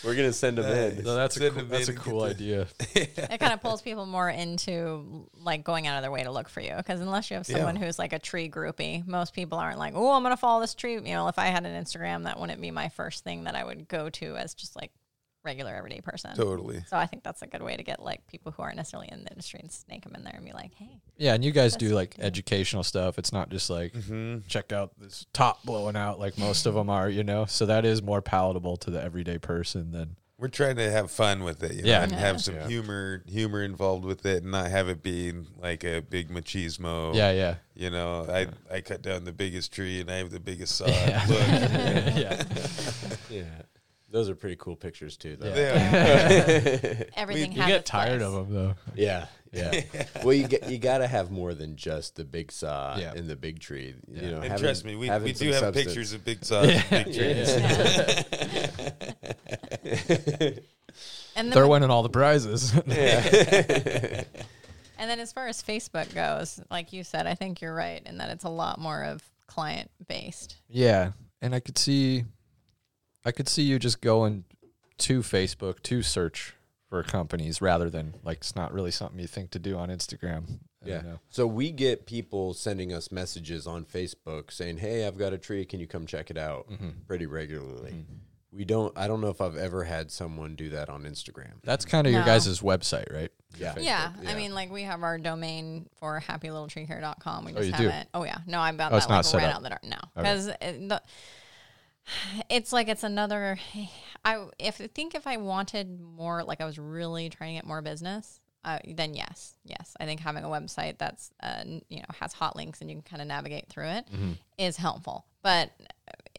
We're gonna send them in. No, that's a Send cool, them that's a in and cool get the- idea. (laughs) it kind of pulls people more into like going out of their way to look for you because unless you have someone Yeah. who's like a tree groupie most people aren't like oh i'm gonna follow this tree you know if i had an instagram that wouldn't be my first thing that i would go to as just like regular everyday person totally. so i think that's a good way to get like people who aren't necessarily in the industry and snake them in there and be like hey Yeah, and you guys do like do. educational stuff. It's not just like hmm check out this top blowing out like most of them are, you know. So that is more palatable to the everyday person than We're trying to have fun with it, you know, Yeah. and Yeah. have some Yeah. humor humor involved with it, and not have it be like a big machismo. yeah, yeah, You know, I I cut down the biggest tree and I have the biggest saw. (laughs) Yeah. Look, (laughs) yeah. (laughs) Yeah, those are pretty cool pictures too, though. Yeah. (laughs) everything You get tired place. of them though. Yeah, yeah. (laughs) well, you get you got to have more than just the big saw Yeah. and the big tree. Yeah. You know, and having- trust me, we, we do have substance. pictures of big saws, (laughs) and big trees. and then They're winning all the prizes. And then as far as Facebook goes, like you said, I think you're right in that it's a lot more of client based. Yeah, and I could see, I could see you just going to Facebook to search for companies rather than like it's not really something you think to do on Instagram. I Yeah. So we get people sending us messages on Facebook saying, "Hey, I've got a tree. Can you come check it out?" Mm-hmm. Pretty regularly. Mm-hmm. We don't. I don't know if I've ever had someone do that on Instagram. That's kind of your No. guys' website, right? Yeah. Yeah, Facebook, I mean, like we have our domain for happylittletreecare.com. We Oh, just you do? haven't. Oh yeah, no, I'm about Oh, it's that not like set right up. out the door. No, Okay. because the, it's like it's another. (sighs) I if I think if I wanted more, like I was really trying to get more business, uh, then yes, yes, I think having a website that's uh, you know has hot links and you can kind of navigate through it is Mm-hmm. helpful. But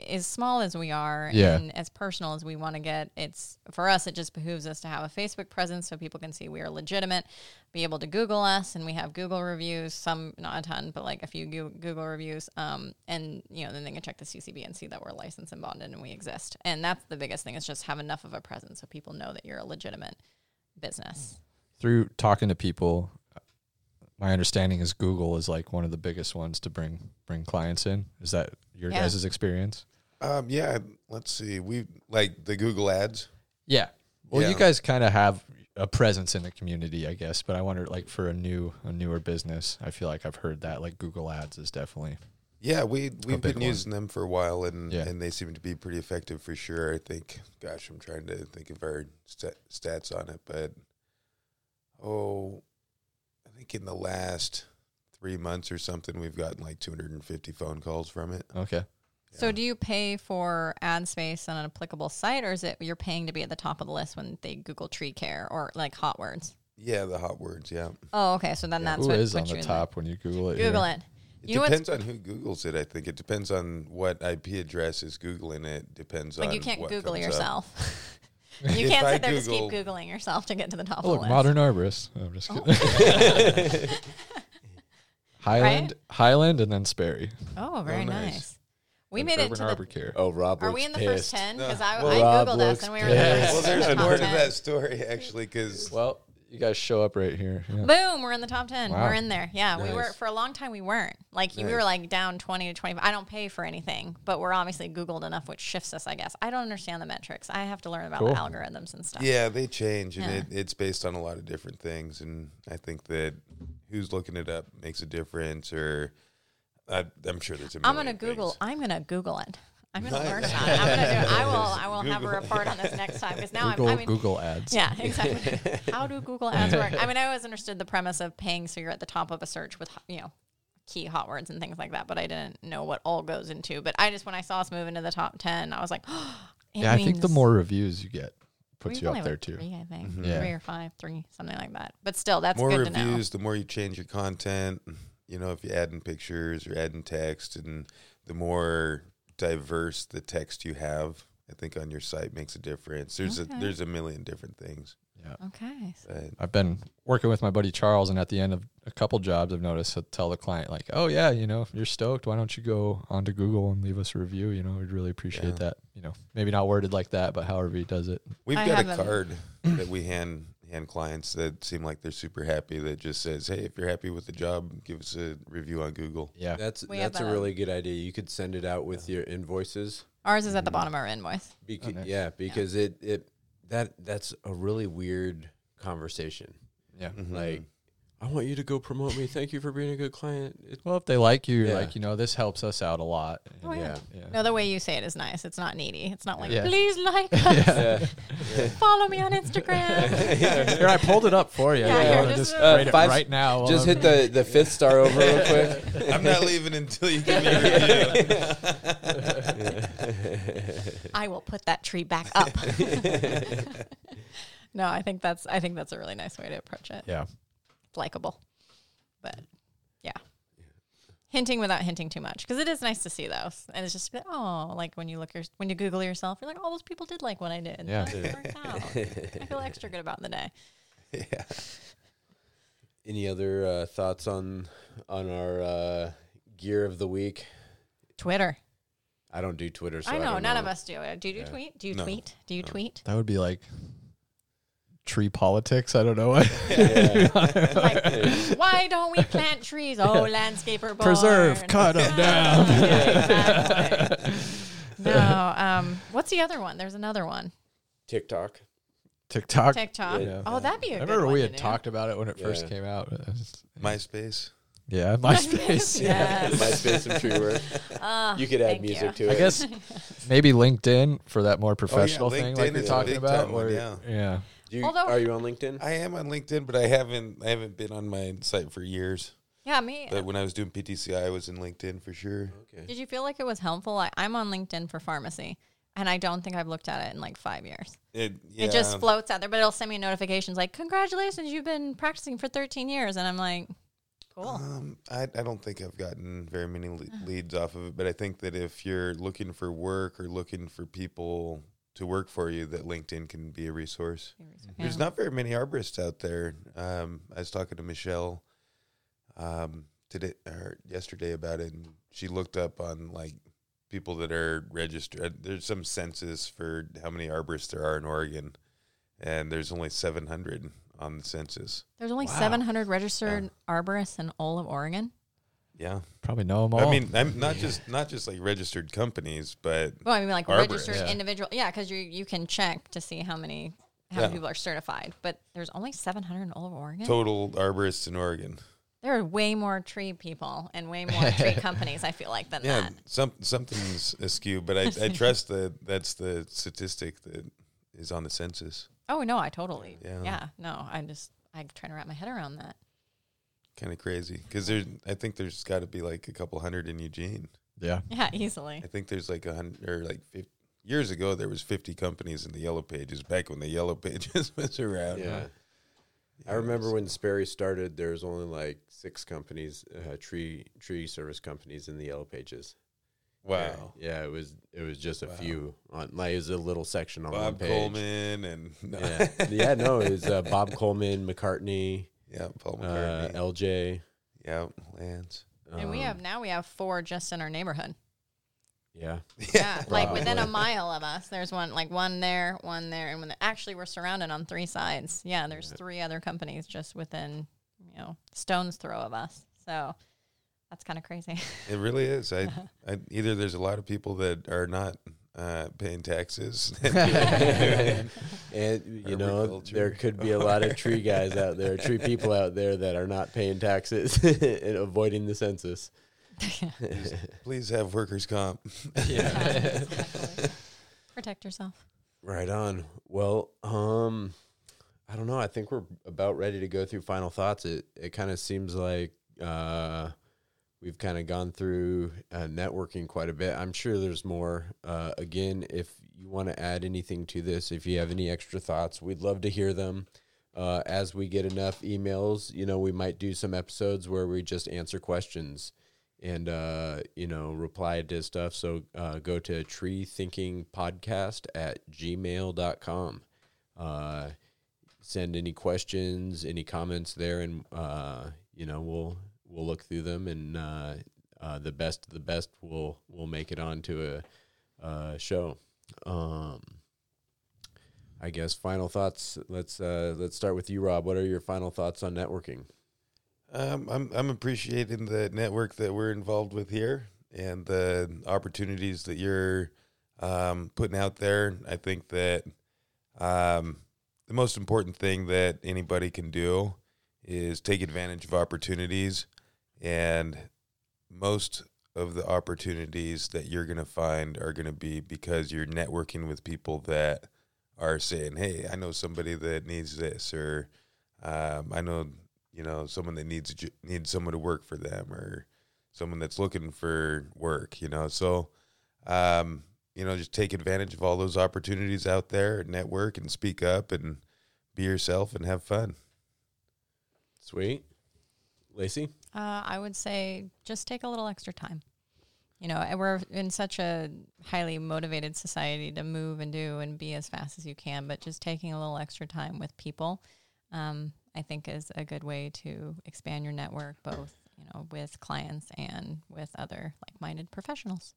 as small as we are Yeah. and as personal as we want to get, it's for us. It just behooves us to have a Facebook presence so people can see we are legitimate. Be able to Google us, and we have Google reviews. Some not a ton, but like a few Google reviews. Um, and you know, then they can check the CCB and see that we're licensed and bonded and we exist. And that's the biggest thing is just have enough of a presence so people know that you're a legitimate business. Through talking to people, my understanding is Google is like one of the biggest ones to bring bring clients in. Is that your Yeah. guys' experience? Um, yeah, let's see. We like the Google ads. Yeah. Well, you guys kind of have a presence in the community, I guess. But I wonder, like, for a new, a newer business, I feel like I've heard that like Google Ads is definitely Yeah, we we've been one. using them for a while, and Yeah. and they seem to be pretty effective for sure. I think. Gosh, I'm trying to think of our st- stats on it, but oh, I think in the last three months or something, we've gotten like 250 phone calls from it. okay. So, do you pay for ad space on an applicable site, or is it you're paying to be at the top of the list when they Google tree care or like hot words? Yeah, the hot words. Yeah, Oh, okay. So then that's Who what is on puts you the top when you Google it? Google here? it. it You know depends on who Googles it. I think it depends on what IP address is Googling it. Depends on like you can't what Google yourself. (laughs) you can't I sit there and just keep googling yourself to get to the top Oh, of look, the list. modern arborist. I'm just kidding. (laughs) Highland, Highland, and then Sperry. Oh, very nice. nice. We And made it Urban to the. Arbor Care. Oh, Rob. Are we in the pissed. first ten? No. Because I, Well, I googled us and we were in the Well, there's top more to 10. that story actually, because Well, you guys show up right here. Yeah. Boom, we're in the top 10. Wow. We're in there. Yeah, we were for a long time we weren't. Like we were like down 20 to 25. I don't pay for anything, but we're obviously googled enough which shifts us, I guess. I don't understand the metrics. I have to learn about Cool. the algorithms and stuff. Yeah, they change, and Yeah. it, it's based on a lot of different things. And I think that who's looking it up makes a difference. Or I, I'm sure there's a. I'm going to Google. I'm going to google it. I'm going to Nice. learn about it. I'm going to do it. I (laughs) will I will have a report on this next time because now Google, I'm I mean Google Ads. Yeah, exactly. (laughs) How do Google Ads work? I mean, I always understood the premise of paying so you're at the top of a search with, you know, key hot words and things like that, but I didn't know what all goes into. But I just, when I saw us move into the top 10, I was like, (gasps) it Yeah, I think the more reviews you get puts you only up there too. Three, I think. Mm-hmm. Yeah. Three or five, three, something like that. But still, that's more good to know. reviews, the more you change your content. You know, if you add in pictures or add in text, and the more diverse the text you have, I think on your site makes a difference. There's Okay. a there's a million different things. Yeah. Okay. But I've been working with my buddy Charles, and at the end of a couple jobs, I've noticed to tell the client like, "Oh yeah, you know, you're stoked. Why don't you go onto Google and leave us a review? You know, we'd really appreciate Yeah. that. You know, maybe not worded like that, but however he does it. we've I got a- card that we hand hand clients that seem like they're super happy. That just says, "Hey, if you're happy with the job, give us a review on Google." Yeah, That's We that's a that. really good idea. You could send it out with your invoices. Ours is at the bottom of our invoice. Because, nice. Yeah, because it it that that's a really weird conversation. yeah. Mhm. Like, I want you to go promote me. Thank you for being a good client. It, Well, if they like you, Yeah. like you know, this helps us out a lot. Oh, And yeah. yeah. No, the way you say it is nice. It's not needy. It's not like, Yeah. please like (laughs) us. yeah. Follow me on Instagram. (laughs) Here, I pulled it up for you. Yeah, You here, just, just uh, rate it five- right now. Just hit the the fifth star over real (laughs) quick. I'm not leaving until you give me a review. I will put that tree back up. no, I think that's I think that's a really nice way to approach it. Yeah. It's likable. But yeah. Hinting without hinting too much because it is nice to see those, and it's just like, oh, like when you look your when you Google yourself, you're like, oh, those people did like what I did. Yeah. That worked out. (laughs) I feel extra good about the day. yeah. Any other uh, thoughts on on our uh, gear of the week? Twitter. I don't do Twitter. So I I know don't none know. of us do. Do you Yeah. tweet? Do you No. tweet? Do you No. tweet? That would be like tree politics. I don't know what. (laughs) like, why don't we plant trees? Oh, landscaper born. Preserve, them down. Yeah, (laughs) exactly. (laughs) no, um, what's the other one? There's another one. TikTok. TikTok. TikTok. Yeah. Oh, that'd be a I good one. I remember we had talked about it when it first came out. MySpace. Yeah, MySpace. yeah. MySpace and tree work. Ah, You could add thank music you. to it. I guess maybe LinkedIn for that more professional thing, like LinkedIn we're talking about. time one, yeah. yeah. Do you, Although- are you on LinkedIn? I am on LinkedIn, but I haven't I haven't been on my site for years. Yeah, me. But when I was doing PTCI, I was in LinkedIn for sure. okay. Did you feel like it was helpful? Like, I'm on LinkedIn for pharmacy, and I don't think I've looked at it in like five years. It, yeah, It just floats out there, but it'll send me notifications like, "Congratulations, you've been practicing for 13 years," and I'm like, "Cool." Um, I, I don't think I've gotten very many le- leads off of it, but I think that if you're looking for work or looking for people to work for you, that LinkedIn can be a resource. There's not very many arborists out there. Um, I was talking to Michelle um, today or yesterday about it, and she looked up on like people that are registered. There's some census for how many arborists there are in Oregon, and there's only 700 on the census. There's only Wow. 700 registered arborists in all of Oregon. Yeah, Probably know them all. I mean, I'm not just not just like registered companies, but Well, I mean, like Arborists. registered Yeah. individual. Yeah, because you you can check to see how many how Yeah. many people are certified. But there's only 700 in all of Oregon. total arborists in Oregon. There are way more tree people and way more tree (laughs) companies. I feel like than Yeah, that. some something's askew, but I, I trust that that's the statistic that is on the census. Oh no, I totally. Yeah. Yeah. No, I'm just I'm trying to wrap my head around that. Kind of crazy because there's I think there's got to be like a couple hundred in Eugene. yeah. (laughs) Yeah, easily. I think there's like a hundred or like 50, years ago there was 50 companies in the Yellow Pages back when the Yellow (laughs) Pages was around. Yeah. I Yeah, remember it's- when Sperry started, there was only like six companies, uh, tree tree service companies in the Yellow Pages. Wow. Yeah, yeah, it was it was just a Wow. few on like it was a little section on one page. Bob. Coleman and (laughs) Yeah, yeah, no, it was uh, Bob Coleman, McCartney, yeah, Paul uh, LJ. yeah, Lance. and we um, have now we have four just in our neighborhood. yeah, Yeah, like Wow. within a mile of us, there's one like one there, one there, and when actually we're surrounded on three sides. Yeah, there's three other companies just within you know stones throw of us. So that's kind of crazy. It really is. I, (laughs) I either there's a lot of people that are not uh, paying taxes. (laughs) (laughs) and you know there could be a lot of tree guys out there, tree people out there that are not paying taxes (laughs) and avoiding the census. Please have workers' comp. Exactly. Protect yourself. Right on. Well, um, I don't know. I think we're about ready to go through final thoughts. It it kind of seems like uh, we've kind of gone through uh, networking quite a bit. I'm sure there's more. Uh, again, if you want to add anything to this, if you have any extra thoughts, we'd love to hear them. Uh, as we get enough emails, you know, we might do some episodes where we just answer questions and uh, you know reply to stuff so uh, go to tree thinking podcast at gmail.com uh, send any questions any comments there and uh, you know we'll we'll look through them and uh, uh, the best of the best will will make it onto a, a show um, I guess final thoughts. Let's uh, let's start with you, Rob. What are your final thoughts on networking? Um, I'm I'm appreciating the network that we're involved with here and the opportunities that you're um, putting out there. I think that um, the most important thing that anybody can do is take advantage of opportunities, and most of the opportunities that you're going to find are going to be because you're networking with people that are saying, "Hey, I know somebody that needs this," or um, "I know." you know someone that needs needs someone to work for them or someone that's looking for work you know so um you know just take advantage of all those opportunities out there network and speak up and be yourself and have fun Sweet, Lacey. Uh, I would say just take a little extra time. You know, we're in such a highly motivated society to move and do and be as fast as you can, but just taking a little extra time with people, um, I think, is a good way to expand your network, both you know with clients and with other like-minded professionals.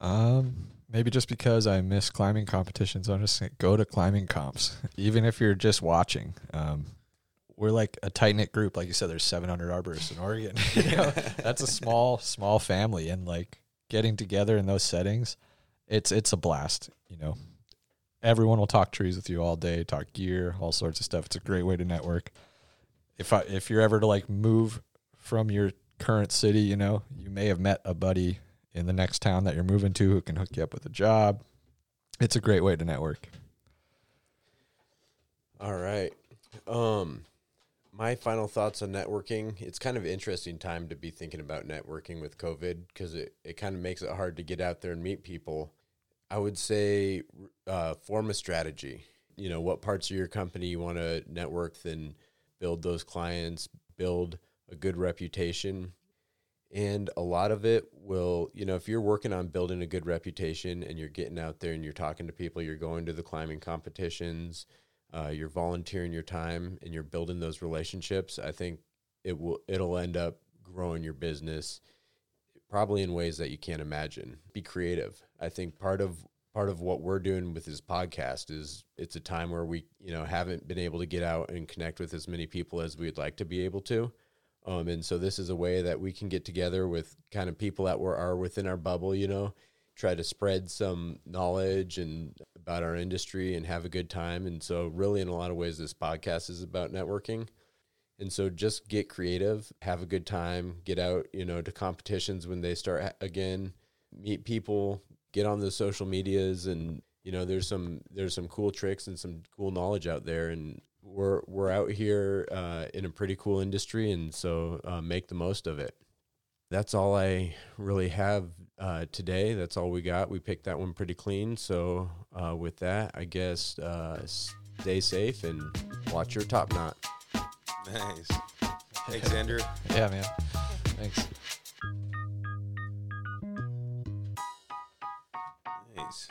Um, maybe just because I miss climbing competitions, I'm just saying go to climbing comps, (laughs) even if you're just watching. Um, we're like a tight knit group, like you said. There's 700 arborists in Oregon. (laughs) you know, that's a small, small family, and like getting together in those settings, it's it's a blast. You know, everyone will talk trees with you all day, talk gear, all sorts of stuff. It's a great way to network. If I if you're ever to like move from your current city, you know, you may have met a buddy in the next town that you're moving to who can hook you up with a job. It's a great way to network. All right. Um, my final thoughts on networking. It's kind of interesting time to be thinking about networking with COVID because it, it kind of makes it hard to get out there and meet people. I would say uh, form a strategy. You know, what parts of your company you want to network then build those clients, build a good reputation. And a lot of it will, you know, if you're working on building a good reputation and you're getting out there and you're talking to people, you're going to the climbing competitions, uh, you're volunteering your time and you're building those relationships, I think it will it'll end up growing your business probably in ways that you can't imagine. Be creative. I think part of part of what we're doing with this podcast is it's a time where we, you know, haven't been able to get out and connect with as many people as we'd like to be able to. Um, and so this is a way that we can get together with kind of people that were are within our bubble, you know, try to spread some knowledge and about our industry and have a good time. And so really in a lot of ways this podcast is about networking. And so just get creative, have a good time, get out, you know, to competitions when they start again, meet people, get on the social medias and you know there's some there's some cool tricks and some cool knowledge out there and we're we're out here uh, in a pretty cool industry, and so uh, make the most of it. That's all I really have uh, today. That's all we got. We picked that one pretty clean. So uh, with that, I guess uh, stay safe and watch your top knot. Nice. Thanks, Andrew. (laughs) Yeah, man. Thanks. Nice.